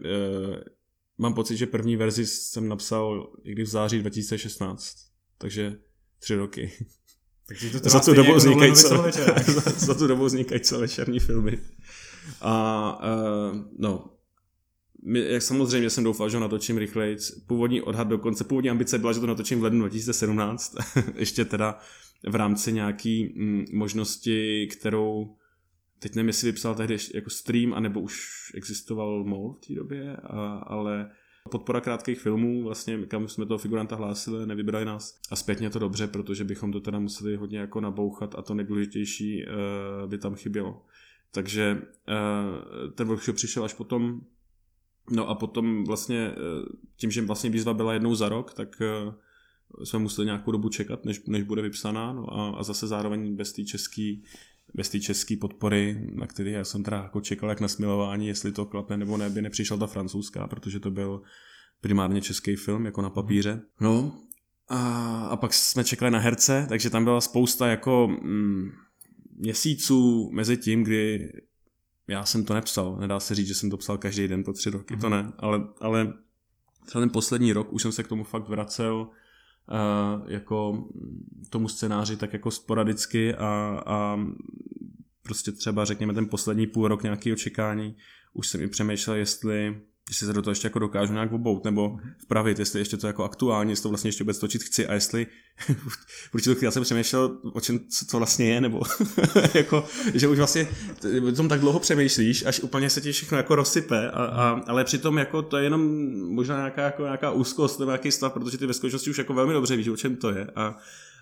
mám pocit, že první verzi jsem napsal někdy v září 2016, takže tři roky. Takže to za tu dobu jako vznikají celé, za, za tu dobu vznikají večerní filmy. A uh, no, my, jak samozřejmě jsem doufal, že ho natočím rychleji. Původní odhad dokonce, původní ambice byla, že to natočím v lednu 2017, ještě teda v rámci nějaký mm, možnosti, kterou teď nevím, jestli vypsal tehdy jako stream, anebo už existoval MOL v té době, a, ale podpora krátkých filmů, vlastně kam jsme toho figuranta hlásili, nevybrali nás. A zpětně to dobře, protože bychom to teda museli hodně jako nabouchat a to nejdůležitější uh, by tam chybělo. Takže uh, ten workshop přišel až potom, no a potom vlastně uh, tím, že vlastně výzva byla jednou za rok, tak uh, jsme museli nějakou dobu čekat, než, než bude vypsaná, no a, a zase zároveň bez té české bez té české podpory, na který já jsem teda jako čekal jak na smilování, jestli to klapne nebo ne, by nepřišla ta francouzská, protože to byl primárně český film, jako na papíře. No a, a pak jsme čekali na herce, takže tam byla spousta jako mm, měsíců mezi tím, kdy já jsem to nepsal. Nedá se říct, že jsem to psal každý den po tři roky, mm. to ne, ale, ale třeba ten poslední rok už jsem se k tomu fakt vracel jako tomu scénáři tak jako sporadicky a, a prostě třeba řekněme ten poslední půl rok nějaký očekání, už jsem i přemýšlel, jestli jestli se do toho ještě jako dokážu nějak obout nebo vpravit, jestli ještě to jako aktuálně, jestli to vlastně ještě vůbec točit chci a jestli v určitou chvíli jsem přemýšlel, o čem co, co vlastně je, nebo jako, že už vlastně o tom tak dlouho přemýšlíš, až úplně se ti všechno jako rozsype, a, a, ale přitom jako to je jenom možná nějaká, jako nějaká úzkost nebo nějaký stav, protože ty ve skutečnosti už jako velmi dobře víš, o čem to je a,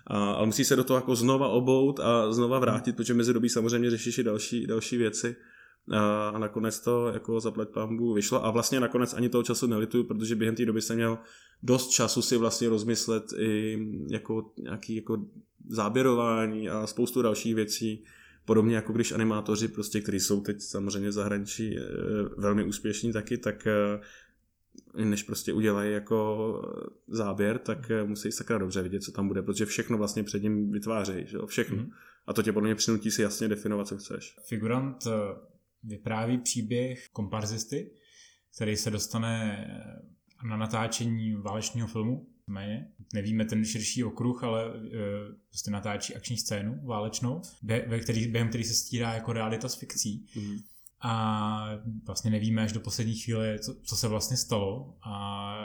a, ale musí se do toho jako znova obout a znova vrátit, protože mezi dobí samozřejmě řešíš i další, další věci a nakonec to jako zaplať pambu vyšlo a vlastně nakonec ani toho času nelituju, protože během té doby jsem měl dost času si vlastně rozmyslet i jako nějaký jako záběrování a spoustu dalších věcí, podobně jako když animátoři prostě, kteří jsou teď samozřejmě v zahraničí eh, velmi úspěšní taky, tak eh, než prostě udělají jako záběr, tak eh, musí sakra dobře vidět, co tam bude, protože všechno vlastně před ním vytvářejí, že jo? všechno. Mm-hmm. A to tě podle mě přinutí si jasně definovat, co chceš. Figurant vypráví příběh komparzisty, který se dostane na natáčení válečného filmu. Méně. Nevíme ten širší okruh, ale uh, prostě natáčí akční scénu válečnou, be, který, během který se stírá jako realita s fikcí. Mm. A vlastně nevíme až do poslední chvíle, co, co se vlastně stalo. A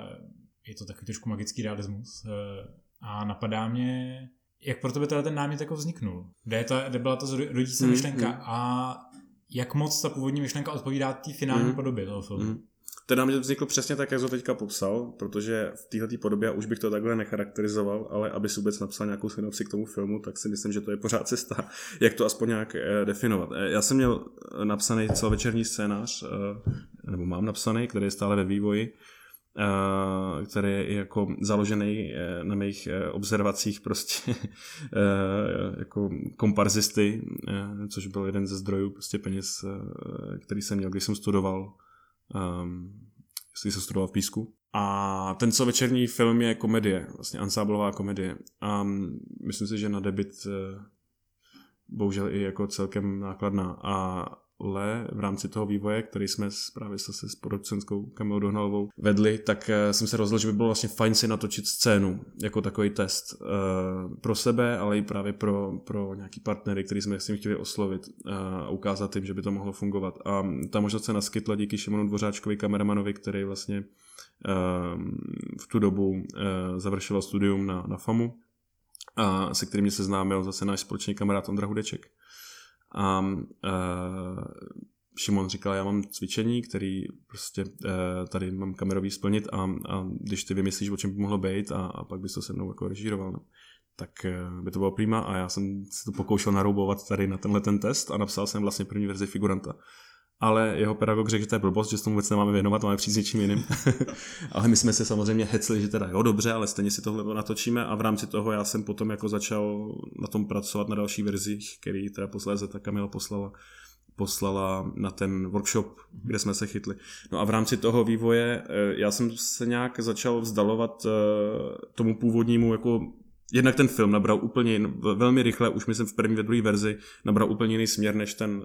je to takový trošku magický realismus. Uh, a napadá mě, jak pro tebe teda ten námět jako vzniknul? Kde, je ta, kde byla ta rodící mm, myšlenka? Mm. A jak moc ta původní myšlenka odpovídá té finální mm. podobě toho filmu. Mm. Ten námět vznikl přesně tak, jak to teďka popsal, protože v této podobě už bych to takhle necharakterizoval, ale aby si vůbec napsal nějakou synopsi k tomu filmu, tak si myslím, že to je pořád cesta, jak to aspoň nějak eh, definovat. Eh, já jsem měl napsaný celovečerní scénář, eh, nebo mám napsaný, který je stále ve vývoji, který je jako založený uh, na mých uh, observacích prostě jako komparzisty, což byl jeden ze zdrojů prostě peněz, který jsem měl, když jsem studoval když jsem studoval v Písku. A ten co večerní film je komedie, vlastně ansáblová komedie. A myslím si, že na debit bohužel i jako celkem nákladná. A le v rámci toho vývoje, který jsme právě se s producentskou Kamilou Dohnalovou vedli, tak eh, jsem se rozhodl, že by bylo vlastně fajn si natočit scénu jako takový test uh, pro sebe, ale i právě pro, pro nějaký partnery, který jsme s tím chtěli oslovit uh, a ukázat jim, že by to mohlo fungovat. A ta možnost se naskytla díky Šimonu Dvořáčkovi, kameramanovi, který vlastně uh, v tu dobu završoval studium na, na FAMu a se kterým mě seznámil zase náš společný kamarád Ondra Hudeček a uh, Šimon říkal, já mám cvičení, který prostě uh, tady mám kamerový splnit a, a když ty vymyslíš, o čem by mohlo být a, a pak bys to se mnou jako režíroval, no, tak uh, by to bylo prima a já jsem se to pokoušel naroubovat tady na tenhle ten test a napsal jsem vlastně první verzi figuranta ale jeho pedagog řekl, že to je blbost, že se tomu vůbec nemáme věnovat, máme přijít s něčím jiným. ale my jsme se samozřejmě hecli, že teda jo, dobře, ale stejně si tohle natočíme a v rámci toho já jsem potom jako začal na tom pracovat na další verzích, který teda posléze ta Kamila poslala poslala na ten workshop, kde jsme se chytli. No a v rámci toho vývoje eh, já jsem se nějak začal vzdalovat eh, tomu původnímu jako jednak ten film nabral úplně velmi rychle, už myslím v první, ve druhé verzi, nabral úplně jiný směr než ten,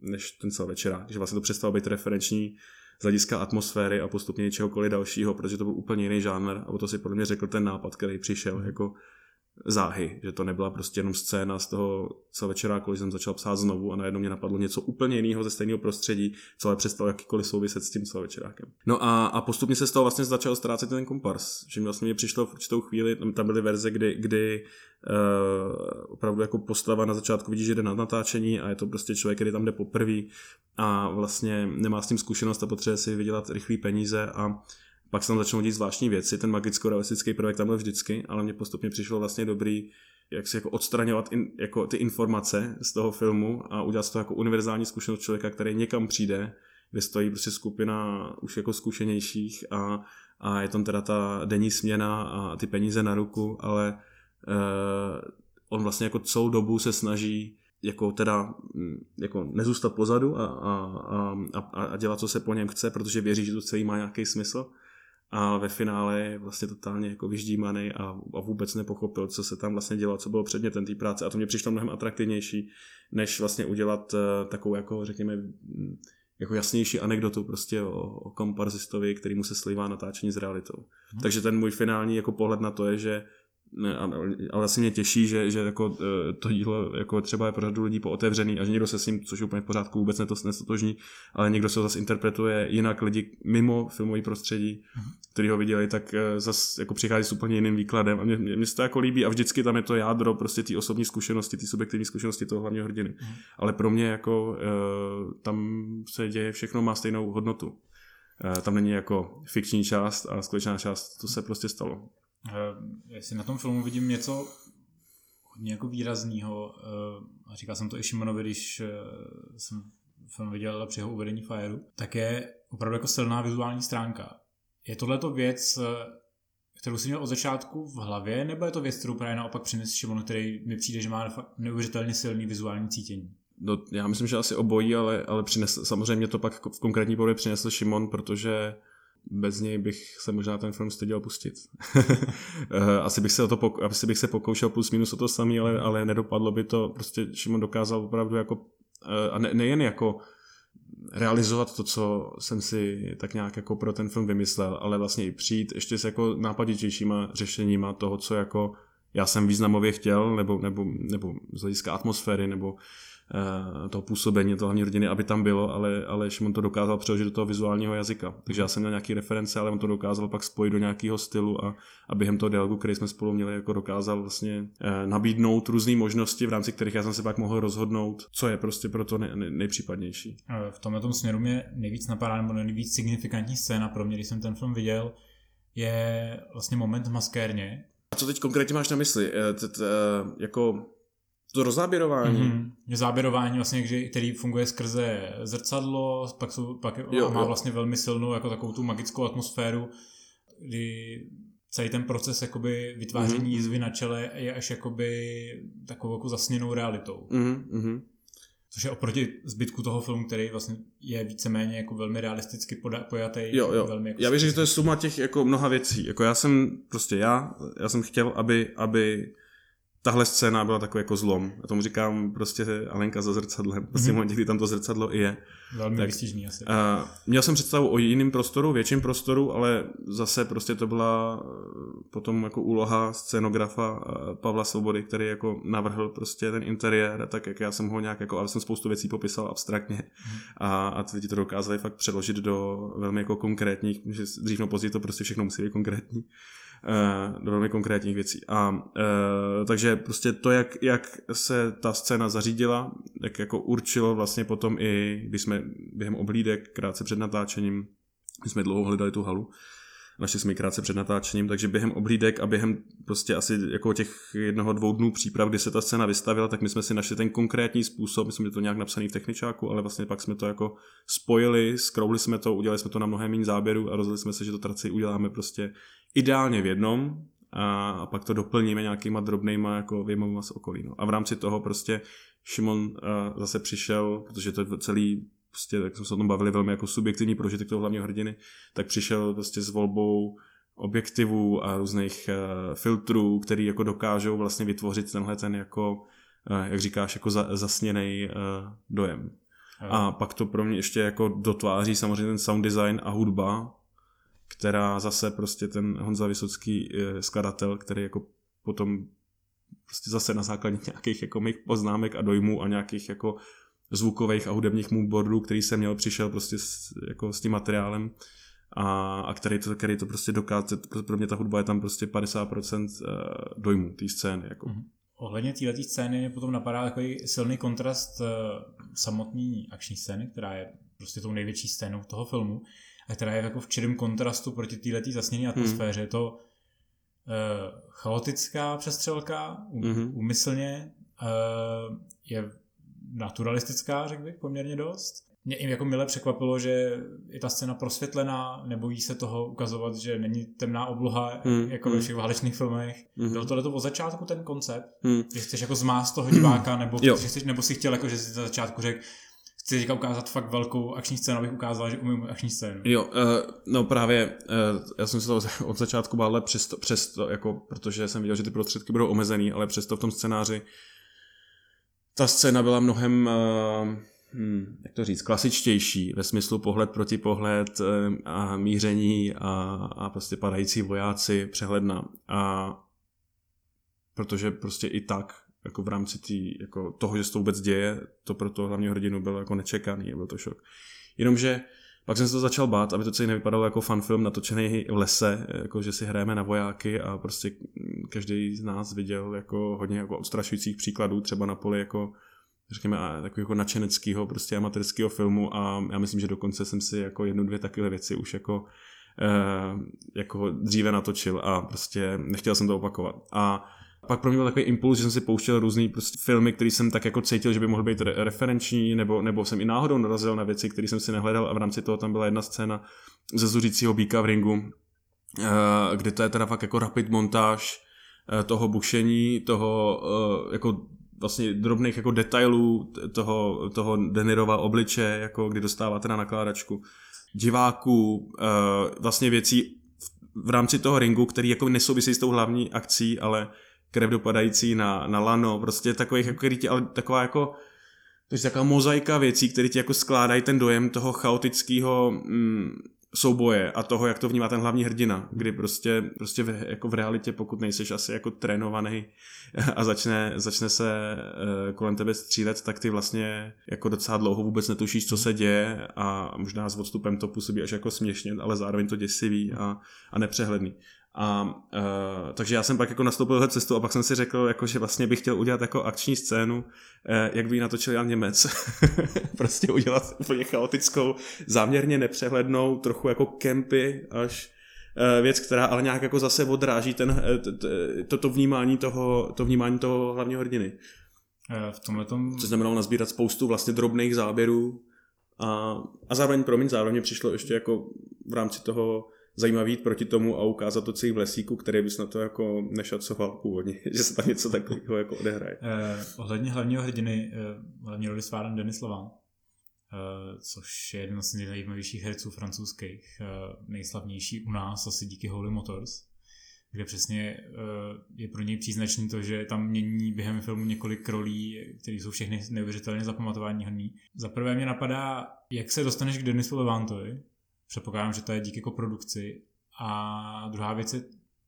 než ten večera. že vlastně to přestalo být referenční z hlediska atmosféry a postupně něčehokoliv dalšího, protože to byl úplně jiný žánr a o to si podle mě řekl ten nápad, který přišel, jako záhy, že to nebyla prostě jenom scéna z toho když jsem začal psát znovu a najednou mě napadlo něco úplně jiného ze stejného prostředí, co ale přestalo jakýkoliv souviset s tím celovečerákem. No a, a postupně se z toho vlastně začal ztrácet ten kompars, že mi vlastně mě přišlo v určitou chvíli, tam byly verze, kdy, kdy uh, opravdu jako postava na začátku vidí, že jde na natáčení a je to prostě člověk, který tam jde poprvé a vlastně nemá s tím zkušenost a potřebuje si vydělat rychlé peníze a pak se tam začnou dít zvláštní věci, ten magicko-realistický projekt tam byl vždycky, ale mě postupně přišlo vlastně dobrý, jak si jako odstraňovat in, jako ty informace z toho filmu a udělat to jako univerzální zkušenost člověka, který někam přijde, kde stojí prostě skupina už jako zkušenějších a, a je tam teda ta denní směna a ty peníze na ruku, ale uh, on vlastně jako celou dobu se snaží jako teda mm, jako nezůstat pozadu a, a, a, a dělat, co se po něm chce, protože věří, že to celý má nějaký smysl. A ve finále je vlastně totálně jako vyždímaný a, a vůbec nepochopil, co se tam vlastně dělo, co bylo předmětem té práce. A to mě přišlo mnohem atraktivnější, než vlastně udělat uh, takovou, jako řekněme, jako jasnější anekdotu prostě o, o komparzistovi, který mu se slívá natáčení s realitou. Hmm. Takže ten můj finální jako pohled na to je, že ale asi mě těší, že, že jako e, to dílo jako třeba je pro řadu lidí pootevřený a že někdo se s ním, což je úplně v pořádku, vůbec neto, nestotožní, ale někdo se ho zase interpretuje jinak lidi mimo filmový prostředí, uh-huh. který ho viděli, tak e, zase jako přichází s úplně jiným výkladem a mě, mě, mě to jako líbí a vždycky tam je to jádro prostě ty osobní zkušenosti, ty subjektivní zkušenosti toho hlavního hrdiny. Uh-huh. Ale pro mě jako e, tam se děje, všechno má stejnou hodnotu. Tam není jako fikční část a skutečná část, to se prostě stalo. Uh, jestli na tom filmu vidím něco hodně jako výrazného, uh, a říkal jsem to i Šimonovi, když uh, jsem film viděl při jeho uvedení Fireu, tak je opravdu jako silná vizuální stránka. Je tohle to věc, kterou jsi měl od začátku v hlavě, nebo je to věc, kterou právě naopak přines Šimon, který mi přijde, že má neuvěřitelně silný vizuální cítění? No, já myslím, že asi obojí, ale, ale přines, samozřejmě to pak v konkrétní podobě přinesl Šimon, protože bez něj bych se možná ten film styděl pustit. Eh, asi, bych se o to pok- asi bych se pokoušel plus minus o to samý, ale, ale nedopadlo by to. Prostě Šimon dokázal opravdu jako, eh, a ne, nejen jako realizovat to, co jsem si tak nějak jako pro ten film vymyslel, ale vlastně i přijít ještě s jako nápaditějšíma řešeníma toho, co jako já jsem významově chtěl, nebo, nebo, nebo z hlediska atmosféry, nebo toho působení toho hlavní rodiny, aby tam bylo, ale, ale Šimon to dokázal přeložit do toho vizuálního jazyka. Takže já jsem měl nějaký reference, ale on to dokázal pak spojit do nějakého stylu a, a během toho dialogu, který jsme spolu měli, jako dokázal vlastně eh, nabídnout různé možnosti, v rámci kterých já jsem se pak mohl rozhodnout, co je prostě pro to nej, nej, nejpřípadnější. Eh, v tomhle tom směru mě nejvíc napadá, nebo nejvíc signifikantní scéna pro mě, když jsem ten film viděl, je vlastně moment v maskérně. A co teď konkrétně máš na mysli? Jako to rozáběrování. Mm-hmm. Záběrování vlastně, který funguje skrze zrcadlo, pak, jsou, pak jo, má jo. vlastně velmi silnou jako takovou tu magickou atmosféru, kdy celý ten proces jakoby vytváření mm-hmm. jízvy na čele je až jakoby takovou jako zasněnou realitou. Mm-hmm. Což je oproti zbytku toho filmu, který vlastně je víceméně jako velmi realisticky pojatý. Jo, jo. Velmi jako já věřím, že to je suma těch jako mnoha věcí. Jako já jsem prostě já, já jsem chtěl, aby, aby tahle scéna byla takový jako zlom. A tomu říkám prostě Alenka za zrcadlem. Prostě mm-hmm. momentě, kdy tam to zrcadlo i je. Velmi tak, vystižný asi. Uh, měl jsem představu o jiném prostoru, větším prostoru, ale zase prostě to byla eh, potom jako úloha scénografa uh, Pavla Svobody, který jako navrhl prostě ten interiér, tak jak já jsem ho nějak jako, ale jsem spoustu věcí popisal abstraktně mm. a, a ty lidi to dokázali fakt přeložit do velmi jako konkrétních, že dřív no později to prostě všechno musí být konkrétní. Eh, do velmi konkrétních věcí. A e, takže prostě to, jak, jak se ta scéna zařídila, tak jako určilo vlastně potom i, když jsme během oblídek krátce před natáčením, my jsme dlouho hledali tu halu, našli jsme ji krátce před natáčením, takže během oblídek a během prostě asi jako těch jednoho, dvou dnů příprav, kdy se ta scéna vystavila, tak my jsme si našli ten konkrétní způsob, my jsme to nějak napsaný v techničáku, ale vlastně pak jsme to jako spojili, skrouli jsme to, udělali jsme to na mnohem méně záběru a rozhodli jsme se, že to traci uděláme prostě ideálně v jednom a, a pak to doplníme nějakýma drobnýma jako vyjmama z okolí. No. A v rámci toho prostě Šimon uh, zase přišel, protože to je celý prostě, jak jsme se o tom bavili, velmi jako subjektivní prožitek toho hlavního hrdiny, tak přišel prostě s volbou objektivů a různých uh, filtrů, který jako dokážou vlastně vytvořit tenhle ten jako, uh, jak říkáš, jako za, zasněný uh, dojem. A pak to pro mě ještě jako dotváří samozřejmě ten sound design a hudba, která zase prostě ten Honza Vysocký skladatel, který jako potom prostě zase na základě nějakých jako mých poznámek a dojmů a nějakých jako zvukových a hudebních moodboardů, který jsem měl, přišel prostě s, jako s tím materiálem a, a který, to, který to prostě dokáže, pro mě ta hudba je tam prostě 50% eh, dojmu té scény. Jako. Mm-hmm. Ohledně této scény mě potom napadá takový silný kontrast uh, samotný akční scény, která je prostě tou největší scénou toho filmu a která je jako v čirém kontrastu proti této zasněné atmosféře. Hmm. Je to uh, chaotická přestřelka, um, mm-hmm. umyslně, je naturalistická, řekl bych, poměrně dost. mě i jako mile překvapilo, že je ta scéna prosvětlená, nebojí se toho ukazovat, že není temná obloha, hmm. jako ve hmm. všech válečných filmech. Hmm. Byl tohle to od začátku ten koncept, hmm. že chceš jako zmást toho diváka, nebo, že chceš, nebo si chtěl, jako, že si na začátku řekl, chci teďka ukázat fakt velkou akční scénu, abych ukázal, že umím akční scénu. Jo, uh, no právě, uh, já jsem se to od začátku bál, ale přesto, přesto, jako, protože jsem viděl, že ty prostředky budou omezený, ale přesto v tom scénáři ta scéna byla mnohem, uh, hmm, jak to říct, klasičtější ve smyslu pohled proti pohled uh, a míření a, a prostě padající vojáci přehledna. A protože prostě i tak jako v rámci tý, jako toho, že se to vůbec děje, to pro toho hlavního hrdinu bylo jako nečekaný, byl to šok. Jenomže pak jsem se to začal bát, aby to celý nevypadalo jako fanfilm natočený v lese, jako že si hrajeme na vojáky a prostě každý z nás viděl jako hodně jako odstrašujících příkladů, třeba na poli jako řekněme, takového jako nadšeneckého, prostě amatérského filmu a já myslím, že dokonce jsem si jako jednu, dvě takové věci už jako, eh, jako dříve natočil a prostě nechtěl jsem to opakovat. A pak pro mě byl takový impuls, že jsem si pouštěl různý prostě filmy, které jsem tak jako cítil, že by mohly být re- referenční, nebo, nebo jsem i náhodou narazil na věci, které jsem si nehledal a v rámci toho tam byla jedna scéna ze zuřícího býka v ringu, uh, kde to je teda fakt jako rapid montáž uh, toho bušení, toho uh, jako vlastně drobných jako detailů toho, toho Denirova obliče, jako kdy dostává teda nakládačku diváků, vlastně věcí v, v rámci toho ringu, který jako nesouvisí s tou hlavní akcí, ale krev dopadající na, na lano, prostě takových, jako, který tě, ale taková jako, to je taková mozaika věcí, které ti jako skládají ten dojem toho chaotického mm, souboje a toho, jak to vnímá ten hlavní hrdina, kdy prostě, prostě v, jako v realitě, pokud nejseš asi jako trénovaný a začne, začne se uh, kolem tebe střílet, tak ty vlastně jako docela dlouho vůbec netušíš, co se děje a možná s odstupem to působí až jako směšně, ale zároveň to děsivý a, a nepřehledný. A uh, takže já jsem pak jako nastoupil do cestu a pak jsem si řekl, jako, že vlastně bych chtěl udělat jako akční scénu, uh, jak by ji natočil Jan Němec. prostě udělat úplně chaotickou, záměrně nepřehlednou, trochu jako kempy až uh, věc, která ale nějak jako zase odráží ten, toto vnímání toho, to vnímání toho hlavního hrdiny. V tomhle tom... Co znamenalo nazbírat spoustu vlastně drobných záběrů a, a zároveň, promiň, zároveň přišlo ještě jako v rámci toho zajímavý jít proti tomu a ukázat to celý v lesíku, který bys na to jako nešacoval původně, že se tam něco takového jako odehraje. Eh, ohledně hlavního hrdiny, eh, hlavní roli sváran Denis Lovan, eh, což je jeden z nejzajímavějších herců francouzských, eh, nejslavnější u nás asi díky Holy Motors, kde přesně eh, je pro něj příznačný to, že tam mění během filmu několik rolí, které jsou všechny neuvěřitelně zapamatování hodný. Za prvé mě napadá, jak se dostaneš k Denisu Levantovi, Předpokládám, že to je díky jako produkci. A druhá věc je,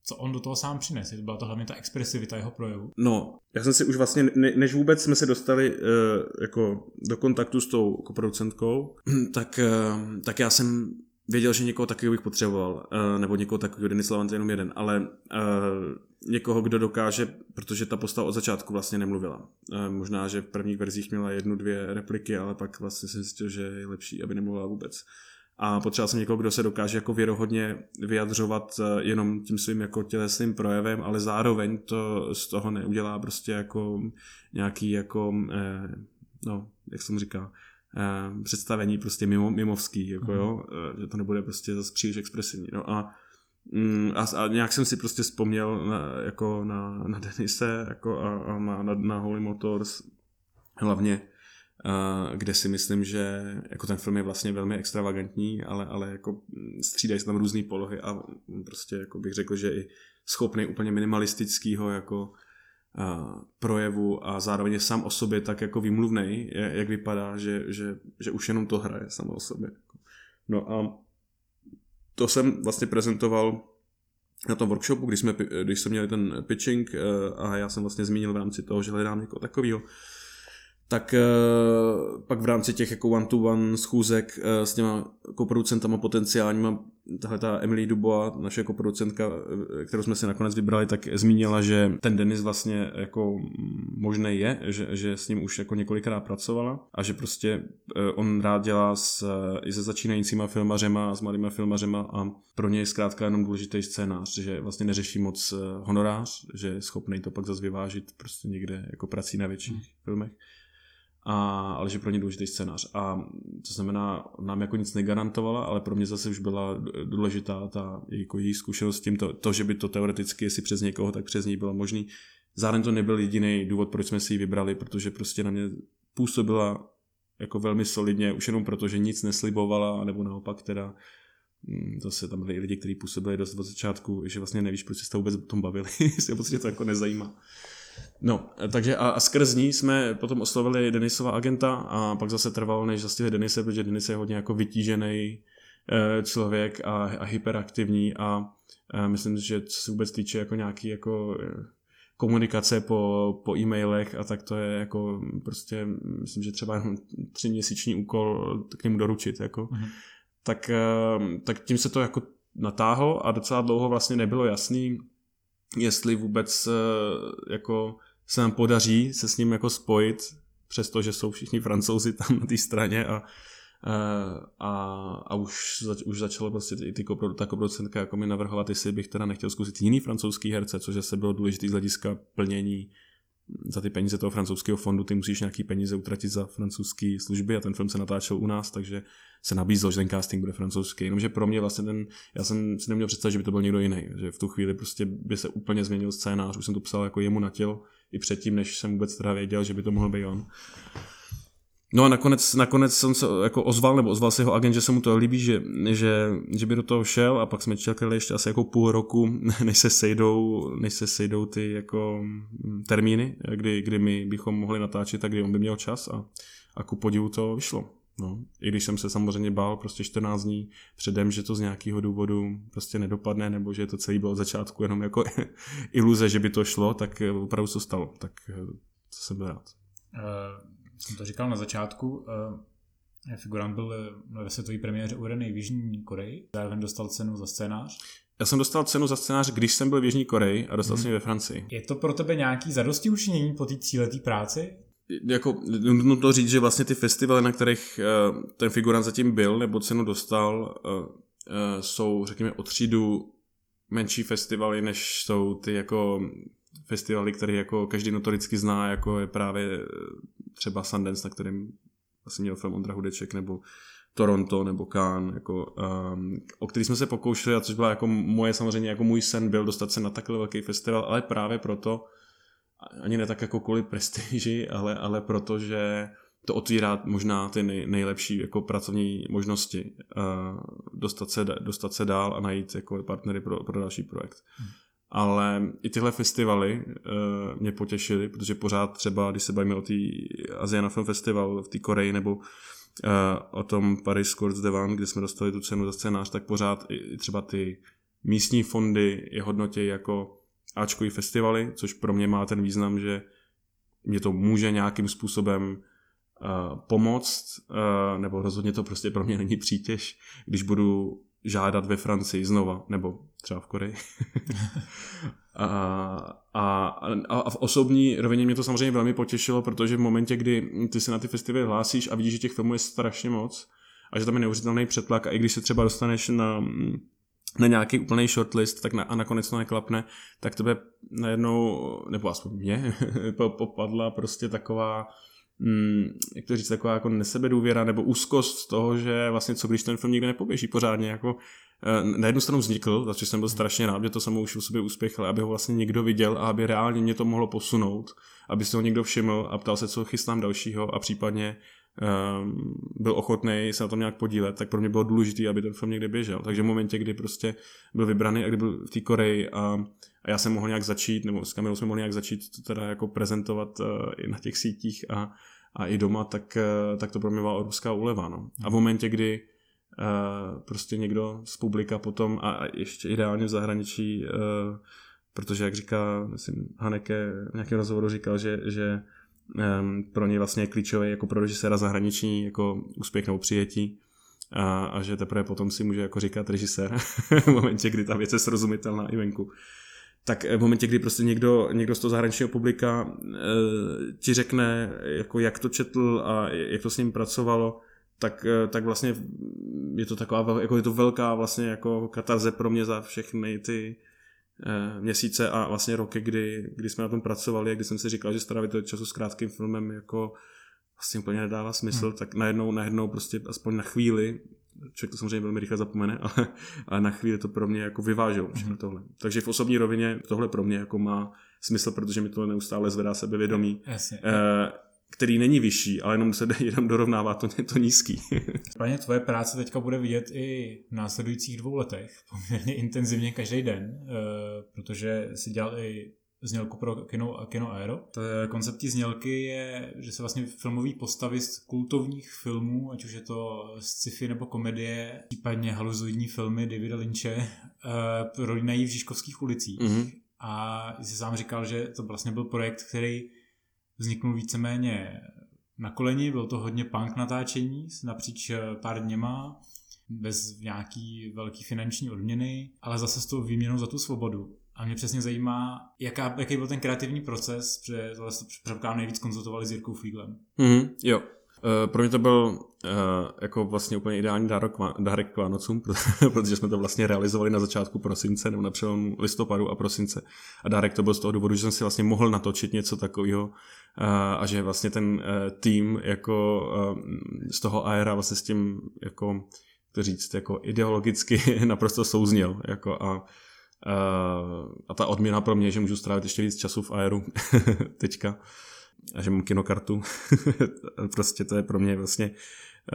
co on do toho sám přines. Byla to hlavně ta expresivita jeho projevu. No, já jsem si už vlastně, ne, než vůbec jsme se dostali uh, jako do kontaktu s tou producentkou, tak, uh, tak já jsem věděl, že někoho takového bych potřeboval, uh, nebo někoho takového, Denis Lavant jenom jeden, ale uh, někoho, kdo dokáže, protože ta postava od začátku vlastně nemluvila. Uh, možná, že v prvních verzích měla jednu, dvě repliky, ale pak vlastně jsem zjistil, že je lepší, aby nemluvila vůbec a potřeboval jsem někoho, kdo se dokáže jako věrohodně vyjadřovat eh, jenom tím svým jako tělesným projevem, ale zároveň to z toho neudělá prostě jako nějaký jako, eh, no, jak jsem říkal, eh, představení prostě mimo, mimovský, jako mm. jo, eh, že to nebude prostě zase příliš expresivní, no a mm, a, a nějak jsem si prostě vzpomněl na, jako na, na Denise jako a, a na, na, na Holy Motors hlavně kde si myslím, že jako ten film je vlastně velmi extravagantní, ale, ale jako střídají se tam různé polohy a prostě jako bych řekl, že i schopný úplně minimalistického jako a, projevu a zároveň je sám o sobě tak jako výmluvný, jak vypadá, že, že, že už jenom to hraje samo o sobě. No a to jsem vlastně prezentoval na tom workshopu, když jsme, když jsme měli ten pitching e, a já jsem vlastně zmínil v rámci toho, že hledám někoho takového, tak uh, pak v rámci těch jako one-to-one schůzek uh, s těma koproducentama potenciálníma, tahle ta Emily Dubois, naše koproducentka, eh, kterou jsme si nakonec vybrali, tak zmínila, že ten Denis vlastně jako možný je, že, že s ním už jako několikrát pracovala a že prostě uh, on rád dělá s, i se začínajícíma filmařema a s malýma filmařema a pro něj je zkrátka jenom důležitý scénář, že vlastně neřeší moc honorář, že je schopný to pak zase vyvážit prostě někde jako prací na větších hmm. filmech a, ale že pro ně důležitý scénář. A to znamená, nám jako nic negarantovala, ale pro mě zase už byla důležitá ta jako její zkušenost s tím, to, to, že by to teoreticky, jestli přes někoho, tak přes ní bylo možný. Zároveň to nebyl jediný důvod, proč jsme si ji vybrali, protože prostě na mě působila jako velmi solidně, už jenom proto, že nic neslibovala, nebo naopak teda hm, zase tam byli lidi, kteří působili dost od začátku, že vlastně nevíš, proč se vůbec o tom bavili, jestli prostě to jako nezajímá. No, takže a, a skrz ní jsme potom oslovili Denisova agenta a pak zase trvalo, než zastihli Denise, protože Denis je hodně jako vytížený e, člověk a, a hyperaktivní a e, myslím, že co se vůbec týče jako nějaký jako e, komunikace po, po e-mailech a tak to je jako prostě, myslím, že třeba jenom tři měsíční úkol k němu doručit, jako. Mm-hmm. Tak, tak tím se to jako natáhlo a docela dlouho vlastně nebylo jasný, jestli vůbec eh, jako se nám podaří se s ním jako spojit, přestože jsou všichni francouzi tam na té straně a, eh, a, a už, zač, už začalo prostě i ty kopro, ta koproducentka jako mi navrhovat, jestli bych teda nechtěl zkusit jiný francouzský herce, což se bylo důležitý z hlediska plnění za ty peníze toho francouzského fondu, ty musíš nějaký peníze utratit za francouzské služby a ten film se natáčel u nás, takže se nabízelo, že ten casting bude francouzský. Jenomže pro mě vlastně ten, já jsem si neměl představit, že by to byl někdo jiný, že v tu chvíli prostě by se úplně změnil scénář, už jsem to psal jako jemu na tělo, i předtím, než jsem vůbec teda věděl, že by to mohl být on. No a nakonec, nakonec jsem se jako ozval, nebo ozval se jeho agent, že se mu to líbí, že, že, že by do toho šel a pak jsme čekali ještě asi jako půl roku, než se sejdou, než se sejdou ty jako termíny, kdy, kdy my bychom mohli natáčet a kdy on by měl čas a, a ku podivu to vyšlo. No, I když jsem se samozřejmě bál prostě 14 dní předem, že to z nějakého důvodu prostě nedopadne, nebo že to celý bylo od začátku jenom jako iluze, že by to šlo, tak opravdu to stalo. Tak to jsem byl rád. Uh jsem to říkal na začátku, uh, figurant byl eh, ve světové premiéře uvedený v Jižní Koreji, zároveň dostal cenu za scénář. Já jsem dostal cenu za scénář, když jsem byl v Jižní Koreji a dostal hmm. jsem ji ve Francii. Je to pro tebe nějaký zadosti učinění po té cíleté práci? Jako, nutno to říct, že vlastně ty festivaly, na kterých uh, ten figurant zatím byl nebo cenu dostal, uh, uh, jsou, řekněme, o třídu menší festivaly, než jsou ty jako festivaly, které jako každý notoricky zná, jako je právě třeba Sundance, na kterém asi měl film Ondra Hudeček, nebo Toronto nebo Cannes, jako, um, o který jsme se pokoušeli, a což byla jako moje samozřejmě, jako můj sen byl dostat se na takhle velký festival, ale právě proto, ani ne tak jako kvůli prestiži, ale, ale proto, že to otvírá možná ty nej, nejlepší jako pracovní možnosti uh, dostat, se, dostat se dál a najít jako partnery pro, pro další projekt. Hmm ale i tyhle festivaly uh, mě potěšily, protože pořád třeba, když se bavíme o té Asiana Film Festival v té Koreji nebo uh, o tom Paris Courts Devan, kde jsme dostali tu cenu za scénář, tak pořád i třeba ty místní fondy je hodnotí jako Ačkový festivaly, což pro mě má ten význam, že mě to může nějakým způsobem uh, pomoct, uh, nebo rozhodně to prostě pro mě není přítěž, když budu žádat ve Francii znova, nebo třeba v Koreji. a, a, a v osobní rovině mě to samozřejmě velmi potěšilo, protože v momentě, kdy ty se na ty festivaly hlásíš a vidíš, že těch filmů je strašně moc a že tam je neuvěřitelný přetlak a i když se třeba dostaneš na, na nějaký úplný shortlist tak na, a nakonec to neklapne, tak tebe najednou, nebo aspoň mě, popadla prostě taková mm, jak to říct, taková jako nesebedůvěra nebo úzkost z toho, že vlastně co když ten film nikdy nepoběží pořádně, jako eh, na jednu stranu vznikl, za což jsem byl strašně rád, že to samo už u sobě úspěch, ale aby ho vlastně někdo viděl a aby reálně mě to mohlo posunout, aby si ho někdo všiml a ptal se, co chystám dalšího a případně byl ochotný se na tom nějak podílet, tak pro mě bylo důležité, aby ten film někde běžel. Takže v momentě, kdy prostě byl vybraný a kdy byl v té Koreji a, a já jsem mohl nějak začít, nebo s kamerou jsme mohli nějak začít to teda jako prezentovat uh, i na těch sítích a, a i doma, tak, uh, tak to pro mě byla obrovská úleva. No. A v momentě, kdy uh, prostě někdo z publika potom a, a ještě ideálně v zahraničí, protože jak říká, myslím, Haneke v nějakém rozhovoru říkal, že, že pro něj vlastně je klíčový jako pro režiséra zahraniční jako úspěch nebo přijetí a, a že teprve potom si může jako říkat režisér v momentě, kdy ta věc je srozumitelná i venku. Tak v momentě, kdy prostě někdo, někdo z toho zahraničního publika e, ti řekne, jako jak to četl a jak to s ním pracovalo, tak, e, tak vlastně je to taková, jako je to velká vlastně jako katarze pro mě za všechny ty Eh, měsíce a vlastně roky, kdy, kdy jsme na tom pracovali a kdy jsem si říkal, že strávit času s krátkým filmem jako vlastně úplně nedává smysl, hmm. tak najednou, najednou prostě aspoň na chvíli člověk to samozřejmě velmi rychle zapomene, ale, ale na chvíli to pro mě jako vyváželo všechno mm. tohle. Takže v osobní rovině tohle pro mě jako má smysl, protože mi to neustále zvedá sebevědomí. Jasně. Eh, který není vyšší, ale jenom se jenom dorovnává to, to nízký. Pane, tvoje práce teďka bude vidět i v následujících dvou letech, poměrně intenzivně každý den, eh, protože si dělal i znělku pro kino, kino Aero. To koncept znělky je, že se vlastně filmový postavy z kultovních filmů, ať už je to sci-fi nebo komedie, případně haluzoidní filmy Davida Lynche, prolínají v Žižkovských ulicích. Mm-hmm. A jsi sám říkal, že to vlastně byl projekt, který vzniknul víceméně na koleni, byl to hodně punk natáčení napříč eh, pár dněma, bez nějaký velký finanční odměny, ale zase s tou výměnou za tu svobodu. A mě přesně zajímá, jaká, jaký byl ten kreativní proces, protože tohle předpokládám nejvíc konzultovali s Jirkou Flíglem. Mm, jo. Uh, pro mě to byl uh, jako vlastně úplně ideální dárek, dárek k Vánocům, protože jsme to vlastně realizovali na začátku prosince nebo na přelomu listopadu a prosince. A dárek to byl z toho důvodu, že jsem si vlastně mohl natočit něco takového uh, a že vlastně ten tým jako z toho aera vlastně s tím jako to říct, jako ideologicky naprosto souzněl. Jako a Uh, a ta odměna pro mě, že můžu strávit ještě víc času v aeru teďka a že mám kinokartu. prostě to je pro mě vlastně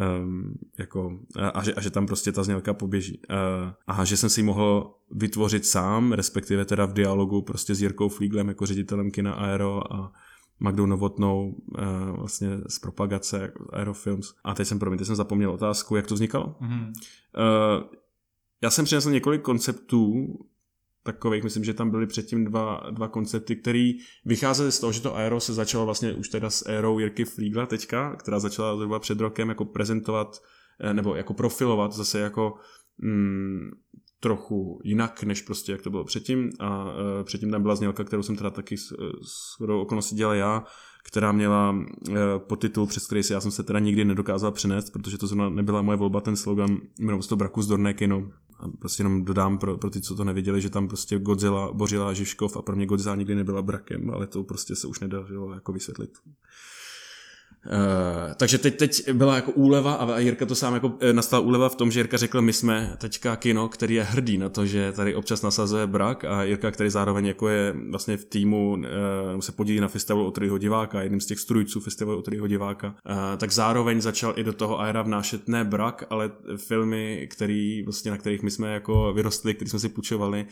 um, jako, a, že, a že tam prostě ta znělka poběží. Uh, a že jsem si ji mohl vytvořit sám, respektive teda v dialogu prostě s Jirkou Flíglem jako ředitelem kina Aero a Magdou Novotnou uh, vlastně z propagace Aerofilms. A teď jsem, promiň, teď jsem zapomněl otázku, jak to vznikalo. Mm-hmm. Uh, já jsem přinesl několik konceptů takových, myslím, že tam byly předtím dva, dva koncepty, které vycházely z toho, že to Aero se začalo vlastně už teda s Aero Jirky Fliegla teďka, která začala zhruba před rokem jako prezentovat eh, nebo jako profilovat zase jako mm, trochu jinak, než prostě jak to bylo předtím. A uh, předtím tam byla znělka, kterou jsem teda taky s, s okolností dělal já, která měla uh, podtitul, přes který si já jsem se teda nikdy nedokázal přenést, protože to zrovna nebyla moje volba, ten slogan, jmenoval se to Braku zdorné kino, prostě jenom dodám pro, pro ty, co to neviděli, že tam prostě Godzilla bořila Žižkov a pro mě Godzilla nikdy nebyla brakem, ale to prostě se už nedařilo jako vysvětlit. Uh, takže teď, teď byla jako úleva a Jirka to sám jako eh, nastala úleva v tom, že Jirka řekl, my jsme teďka kino, který je hrdý na to, že tady občas nasazuje brak a Jirka, který zároveň jako je vlastně v týmu, uh, se podílí na festivalu Otrýho diváka, jedním z těch strujců festivalu Otrýho diváka, tak zároveň začal i do toho Aera vnášet ne brak, ale filmy, který, vlastně, na kterých my jsme jako vyrostli, který jsme si půjčovali,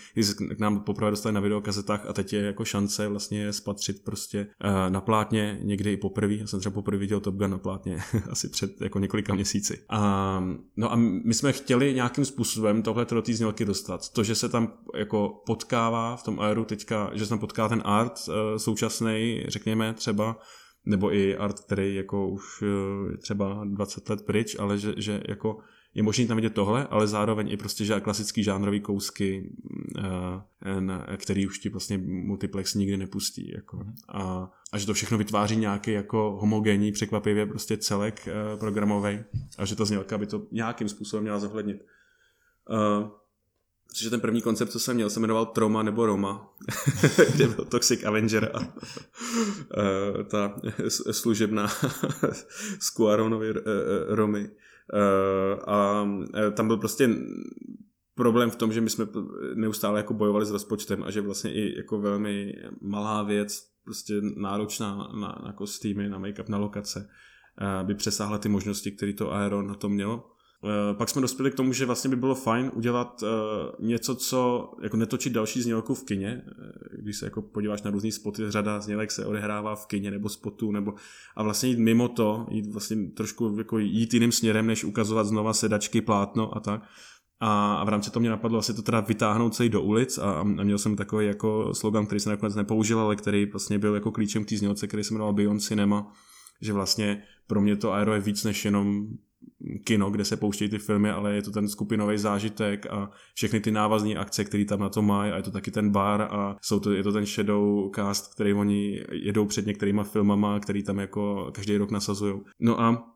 k nám poprvé dostali na videokazetách a teď je jako šance vlastně spatřit prostě na plátně někdy i poprvé, já jsem třeba poprvé viděl Top Gun na plátně asi před jako několika měsíci. A, no a my jsme chtěli nějakým způsobem tohle do té znělky dostat. To, že se tam jako potkává v tom aeru teďka, že se tam potká ten art uh, současný, řekněme třeba, nebo i art, který jako už uh, třeba 20 let pryč, ale že, že jako možné tam vidět tohle, ale zároveň i prostě že klasický žánrový kousky, na, který už ti vlastně multiplex nikdy nepustí. Jako. Mhm. A, a že to všechno vytváří nějaký jako homogenní, překvapivě prostě celek uh, programový a že ta znělka by to nějakým způsobem měla zohlednit. Uh, Což ten první koncept, co jsem měl, se jmenoval Troma nebo Roma, kde byl Toxic Avenger a uh, ta služebná z Cuaronovy uh, Romy. Eh, a eh, tam byl prostě problém v tom, že my jsme neustále jako bojovali s rozpočtem a že vlastně i jako velmi malá věc, prostě náročná na, na kostýmy, na make-up, na lokace, eh, by přesáhla ty možnosti, které to Aero na to mělo. Uh, pak jsme dospěli k tomu, že vlastně by bylo fajn udělat uh, něco, co jako netočit další znělku v kině. Uh, když se jako podíváš na různý spoty, řada znělek se odehrává v kině nebo spotu, nebo a vlastně jít mimo to, jít vlastně trošku jako jít jiným směrem, než ukazovat znova sedačky, plátno a tak. A, a v rámci toho mě napadlo asi to teda vytáhnout celý do ulic a, a měl jsem takový jako slogan, který jsem nakonec nepoužil, ale který vlastně byl jako klíčem k té znělce, který se jmenoval Beyond Cinema, že vlastně pro mě to aero je víc než jenom kino, kde se pouštějí ty filmy, ale je to ten skupinový zážitek a všechny ty návazní akce, které tam na to mají a je to taky ten bar a jsou to, je to ten shadow cast, který oni jedou před některýma filmama, který tam jako každý rok nasazují. No a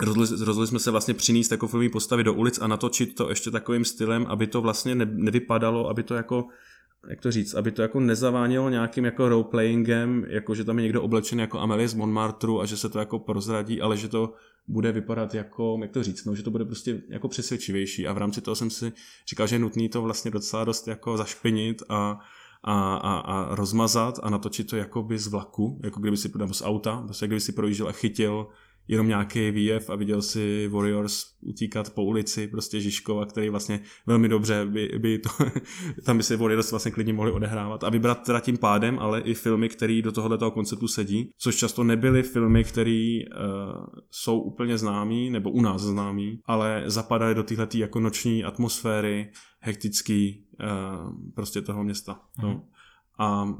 Rozhodli, rozhodli jsme se vlastně přinést jako filmové postavy do ulic a natočit to ještě takovým stylem, aby to vlastně ne, nevypadalo, aby to jako jak to říct, aby to jako nezavánělo nějakým jako roleplayingem, jako že tam je někdo oblečený jako Amelie z Montmartre a že se to jako prozradí, ale že to bude vypadat jako, jak to říct, no, že to bude prostě jako přesvědčivější. A v rámci toho jsem si říkal, že je nutný to vlastně docela dost jako zašpinit a, a, a, a rozmazat a natočit to jako by z vlaku, jako kdyby si, nebo z auta, prostě kdyby si projížděl a chytil jenom nějaký výjev a viděl si Warriors utíkat po ulici, prostě Žižkova, který vlastně velmi dobře by, by to, tam by se Warriors vlastně klidně mohli odehrávat a vybrat teda tím pádem, ale i filmy, které do tohoto konceptu sedí, což často nebyly filmy, které uh, jsou úplně známí, nebo u nás známí, ale zapadaly do téhle jako noční atmosféry, hektický uh, prostě toho města. Mm-hmm. No. Mhm. A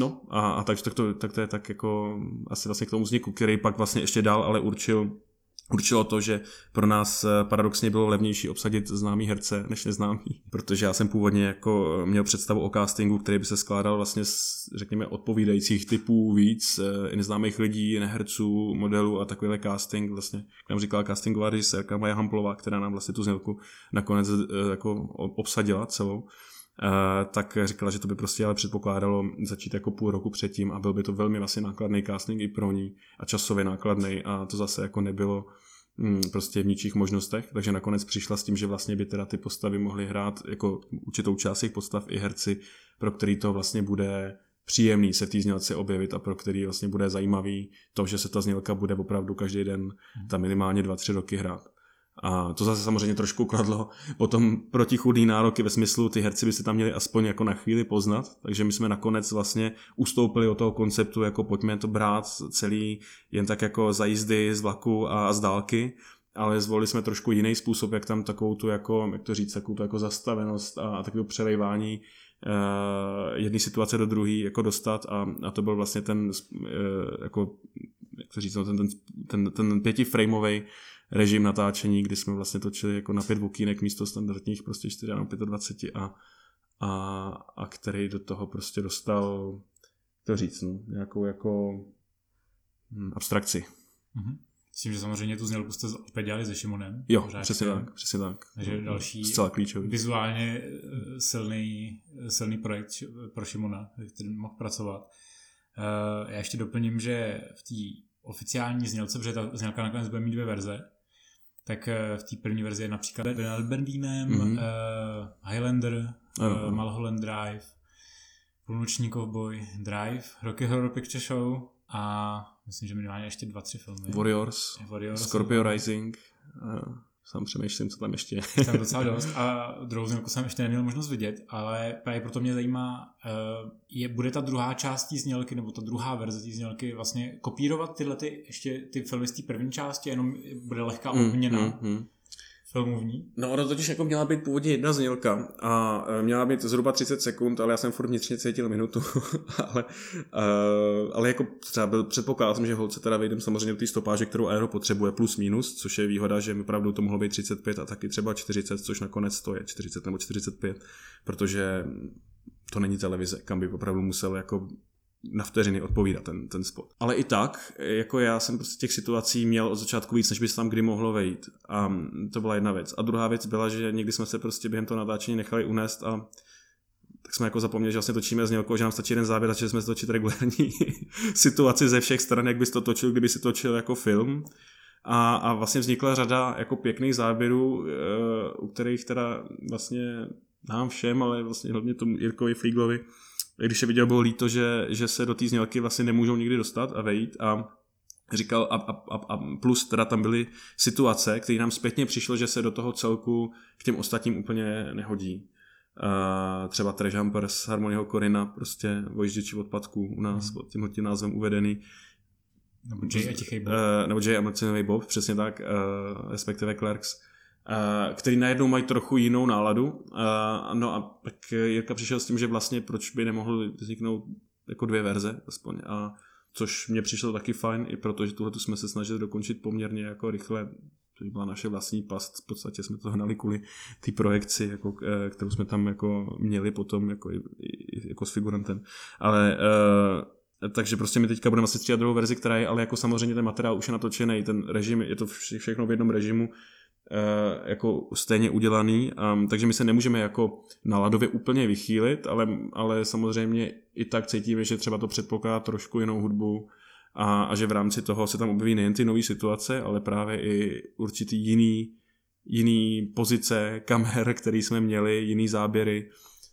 No. A, a takže tak to, tak to je tak jako asi vlastně k tomu vzniku, který pak vlastně ještě dál ale určil určilo to, že pro nás eh, paradoxně bylo levnější obsadit známý herce než neznámý, protože já jsem původně jako měl představu o castingu, který by se skládal vlastně z, řekněme, odpovídajících typů víc, eh, neznámých lidí, neherců, modelů a takovýhle casting, vlastně, jak nám říkala castingová režisérka Maja Hamplová, která nám vlastně tu znělku nakonec eh, jako obsadila celou, tak říkala, že to by prostě ale předpokládalo začít jako půl roku předtím a byl by to velmi vlastně nákladný casting i pro ní a časově nákladný a to zase jako nebylo mm, prostě v ničích možnostech, takže nakonec přišla s tím, že vlastně by teda ty postavy mohly hrát jako určitou část těch postav i herci, pro který to vlastně bude příjemný se v té znělce objevit a pro který vlastně bude zajímavý to, že se ta znělka bude opravdu každý den tam minimálně dva, tři roky hrát. A to zase samozřejmě trošku kladlo potom protichudný nároky ve smyslu, ty herci by se tam měli aspoň jako na chvíli poznat, takže my jsme nakonec vlastně ustoupili od toho konceptu, jako pojďme to brát celý jen tak jako za jízdy z vlaku a z dálky, ale zvolili jsme trošku jiný způsob, jak tam takovou tu jako, jak to říct, takovou tu jako zastavenost a, a takové přelejvání uh, jedné situace do druhé jako dostat. A, a to byl vlastně ten uh, jako, jak to říct, no, ten, ten, ten, ten pětiframeový režim natáčení, kdy jsme vlastně točili jako na pět vokínek místo standardních prostě 4 na 25 a, a, a který do toho prostě dostal, to říct, no, nějakou jako hm, abstrakci. Mm-hmm. S tím, že samozřejmě tu znělku jste opět dělali se Šimonem. Jo, pořád přesně tak, přesně tak. Takže další Zcela klíčový. vizuálně eh, silný, silný projekt pro Šimona, který mohl pracovat. Eh, já ještě doplním, že v té oficiální znělce, protože ta znělka nakonec bude mít dvě verze, tak eh, v té první verzi je například Ben Bernardinem, mm-hmm. uh, Highlander, uh, Mulholland Drive, Půlnoční kovboj, Drive, Rocky Horror Picture Show a myslím, že minimálně ještě dva, tři filmy. Warriors, Warriors Scorpio Rising. Uh, sám přemýšlím, co tam ještě je. Tam docela dost a druhou znělku jsem ještě neměl možnost vidět, ale právě proto mě zajímá, eh, je, bude ta druhá část té znělky, nebo ta druhá verze té znělky vlastně kopírovat tyhle ty, ještě ty filmy z té první části, jenom bude lehká mm, obměna. Mm, mm filmu v ní? No, ono totiž jako měla být původně jedna znělka a e, měla být zhruba 30 sekund, ale já jsem furt vnitřně cítil minutu, ale, uh, ale jako třeba byl předpoklad jsem, že holce teda vejdem samozřejmě do té stopáže, kterou Aero potřebuje plus minus, což je výhoda, že mi opravdu to mohlo být 35 a taky třeba 40, což nakonec to je 40 nebo 45, protože to není televize, kam by opravdu musel jako na vteřiny odpovídat ten, ten spot. Ale i tak, jako já jsem prostě těch situací měl od začátku víc, než by se tam kdy mohlo vejít. A to byla jedna věc. A druhá věc byla, že někdy jsme se prostě během toho natáčení nechali unést a tak jsme jako zapomněli, že vlastně točíme z někoho, že nám stačí jeden záběr a že jsme točit regulární situaci ze všech stran, jak bys to točil, kdyby si točil jako film. A, a vlastně vznikla řada jako pěkných záběrů, eh, u kterých teda vlastně nám všem, ale vlastně hlavně tomu Jirkovi Flíglovi, když je viděl, bylo líto, že, že se do té znělky vlastně nemůžou nikdy dostat a vejít a říkal a, a, a, a plus teda tam byly situace, které nám zpětně přišlo, že se do toho celku k těm ostatním úplně nehodí. Uh, třeba Trežamper z Harmonieho Korina, prostě Vojžděči odpadků u nás mm. pod tímhle tím názvem uvedený. Nebo Jay a Tichý Bob. Uh, nebo Jay a Bob, přesně tak, uh, respektive Clerks který najednou mají trochu jinou náladu. No a pak Jirka přišel s tím, že vlastně proč by nemohly vzniknout jako dvě verze aspoň. A což mě přišlo taky fajn, i protože tuhle jsme se snažili dokončit poměrně jako rychle to byla naše vlastní past, v podstatě jsme to hnali kvůli té projekci, jako, e, kterou jsme tam jako měli potom jako, jako s figurantem. Ale takže prostě my teďka budeme asi stříhat druhou verzi, která je ale jako samozřejmě ten materiál už je natočený, ten režim, je to všechno v jednom režimu, jako stejně udělaný, um, takže my se nemůžeme jako naladově úplně vychýlit, ale, ale samozřejmě i tak cítíme, že třeba to předpokládá trošku jinou hudbu a, a že v rámci toho se tam objeví nejen ty nové situace, ale právě i určitý jiný, jiný pozice kamer, který jsme měli, jiný záběry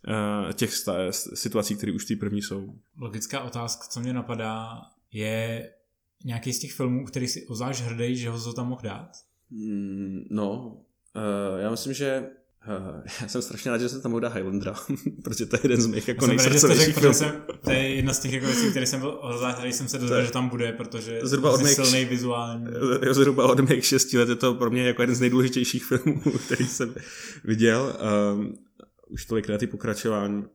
uh, těch sta- situací, které už ty první jsou. Logická otázka, co mě napadá, je nějaký z těch filmů, který si ozváš hrdý, že ho to tam mohl dát? Mm, no, uh, já myslím, že Uh, já jsem strašně rád, že jsem tam dát Highlandera, protože to je jeden z mých jako nejsrdcovějších filmů. Jsem, to je jedna z těch jako věcí, které jsem byl který jsem se dozvěděl, že tam bude, protože zhruba od mých, silný vizuální. Zhruba od mých šesti let je to pro mě jako jeden z nejdůležitějších filmů, který jsem viděl. Um, už tolik ty pokračování. Uh,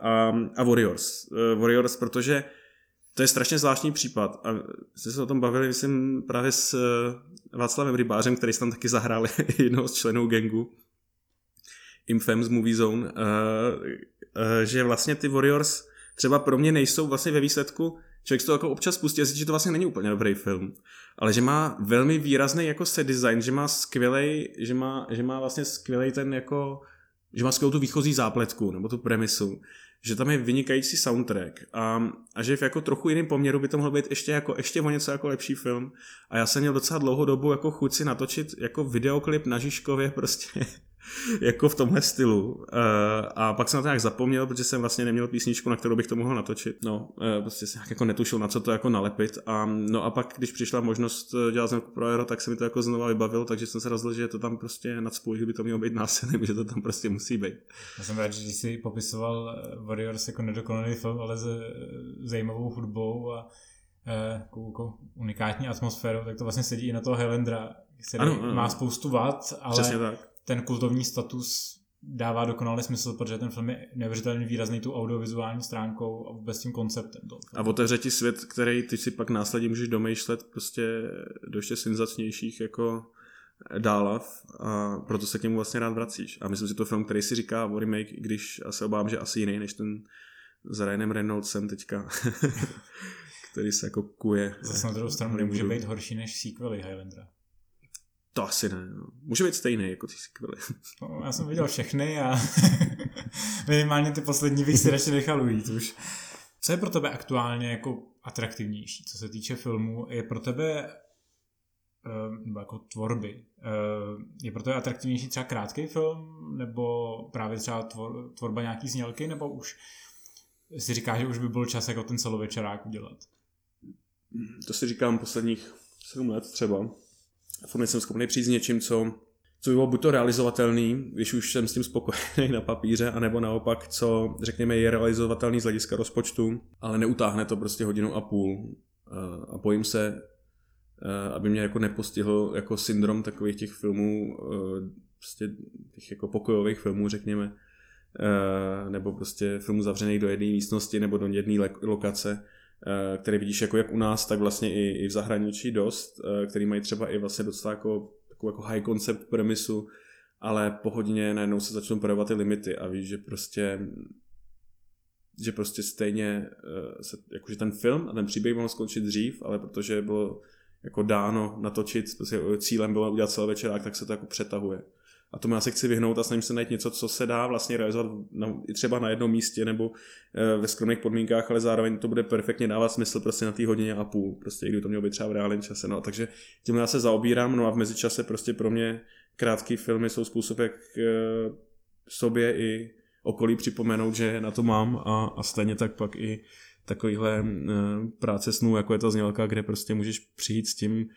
a, a Warriors. Uh, Warriors, protože to je strašně zvláštní případ a jsme se o tom bavili, myslím, právě s Václavem Rybářem, který se tam taky zahrál jednoho z členů gangu. Infamous Movie Zone, uh, uh, že vlastně ty Warriors třeba pro mě nejsou vlastně ve výsledku, člověk to jako občas pustí a že to vlastně není úplně dobrý film, ale že má velmi výrazný jako set design, že má skvělej, že má, že má vlastně skvělej ten jako, že má skvělou tu výchozí zápletku, nebo tu premisu, že tam je vynikající soundtrack a, a že v jako trochu jiném poměru by to mohl být ještě, jako, ještě o něco jako lepší film. A já jsem měl docela dlouhou dobu jako chuť si natočit jako videoklip na Žižkově prostě jako v tomhle stylu. Uh, a pak jsem na to nějak zapomněl, protože jsem vlastně neměl písničku, na kterou bych to mohl natočit. No, uh, prostě jsem jako netušil, na co to jako nalepit. A, no a pak, když přišla možnost eh, dělat znělku pro Aero, tak se mi to jako znova vybavil, takže jsem se rozhodl, že to tam prostě nad spolu, by to mělo být násilný, že to tam prostě musí být. Já jsem rád, že když jsi popisoval Warriors jako nedokonalý film, ale s zajímavou hudbou a jako, jako unikátní atmosférou, tak to vlastně sedí i na toho Helendra, který ano, ano. má spoustu vad, ale tak ten kultovní status dává dokonalý smysl, protože ten film je neuvěřitelně výrazný tu audiovizuální stránkou a vůbec tím konceptem. Toho a otevře ti svět, který ty si pak následně můžeš domýšlet prostě do ještě senzacnějších jako dálav a proto se k němu vlastně rád vracíš. A myslím si, to film, který si říká o remake, když se obávám, že asi jiný než ten s Ryanem Reynoldsem teďka, který se jako kuje. Zase na druhou stranu nemůže být horší než sequely Highlandera. To asi ne. No. Může být stejný jako ty sequely. No, já jsem viděl všechny a minimálně ty poslední bych si radši nechal ujít už. Co je pro tebe aktuálně jako atraktivnější, co se týče filmu? Je pro tebe eh, nebo jako tvorby. Eh, je pro tebe atraktivnější třeba krátký film, nebo právě třeba tvor, tvorba nějaký znělky, nebo už si říkáš, že už by byl čas jako ten celovečerák udělat? To si říkám posledních sedm let třeba furt nejsem schopný přijít s něčím, co, co by bylo buď to realizovatelný, když už jsem s tím spokojený na papíře, anebo naopak, co řekněme je realizovatelný z hlediska rozpočtu, ale neutáhne to prostě hodinu a půl. A bojím se, eh, aby mě jako nepostihl jako syndrom takových těch filmů, eh, prostě těch jako pokojových filmů, řekněme, nebo prostě filmů zavřených do jedné místnosti nebo do jedné lokace, Eh, které vidíš jako jak u nás, tak vlastně i, i v zahraničí dost, eh, který mají třeba i vlastně docela jako, takovou jako high concept premisu, ale po hodině najednou se začnou projevovat ty limity a víš, že prostě že prostě stejně eh, se, jakože ten film a ten příběh mohl skončit dřív, ale protože bylo jako dáno natočit, prostě cílem bylo udělat celý večerák, tak se to jako přetahuje. A tomu já se chci vyhnout a snažím se najít něco, co se dá vlastně realizovat na, i třeba na jednom místě nebo e, ve skromných podmínkách, ale zároveň to bude perfektně dávat smysl prostě na té hodině a půl, prostě i kdyby to mělo být třeba v reálném čase. No, takže tím já se zaobírám, no a v mezičase prostě pro mě krátké filmy jsou způsob, jak e, sobě i okolí připomenout, že na to mám a, a stejně tak pak i takovýhle e, práce snů, jako je to znělka, kde prostě můžeš přijít s tím,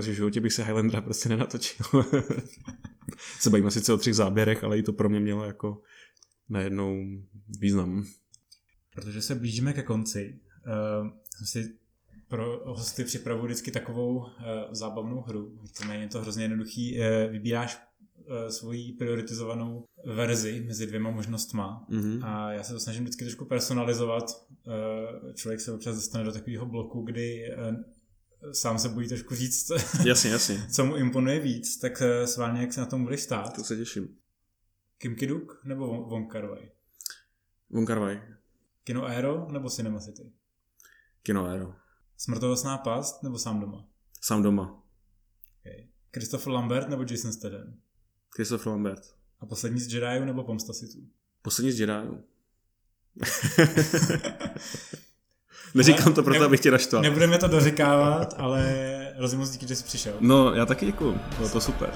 že v životě bych se Highlandera prostě nenatočil. se bavíme sice o třech záběrech, ale i to pro mě mělo jako najednou význam. Protože se blížíme ke konci, uh, jsem si pro hosty připravuji vždycky takovou uh, zábavnou hru. Víceméně je to hrozně jednoduchý. Uh, vybíráš uh, svoji prioritizovanou verzi mezi dvěma možnostma mm-hmm. a já se to snažím vždycky trošku personalizovat. Uh, člověk se občas dostane do takového bloku, kdy uh, sám se bojí trošku říct, jasně, jasně. co mu imponuje víc, tak eh, s vámi, jak se na tom budeš stát. To se těším. Kim Kiduk nebo Von Karvaj? Von Karvaj. Kino Aero nebo Cinema City? Kino Aero. Smrtonosná past nebo sám doma? Sám doma. Okay. Christopher Lambert nebo Jason Statham? Christopher Lambert. A poslední z Jediů nebo Pomsta Sithů? Poslední z Jediů. Neříkám to proto, ne, abych tě naštval. Nebudeme to doříkávat, ale rozumím díky, že jsi přišel. No, já taky děkuju. Bylo to super.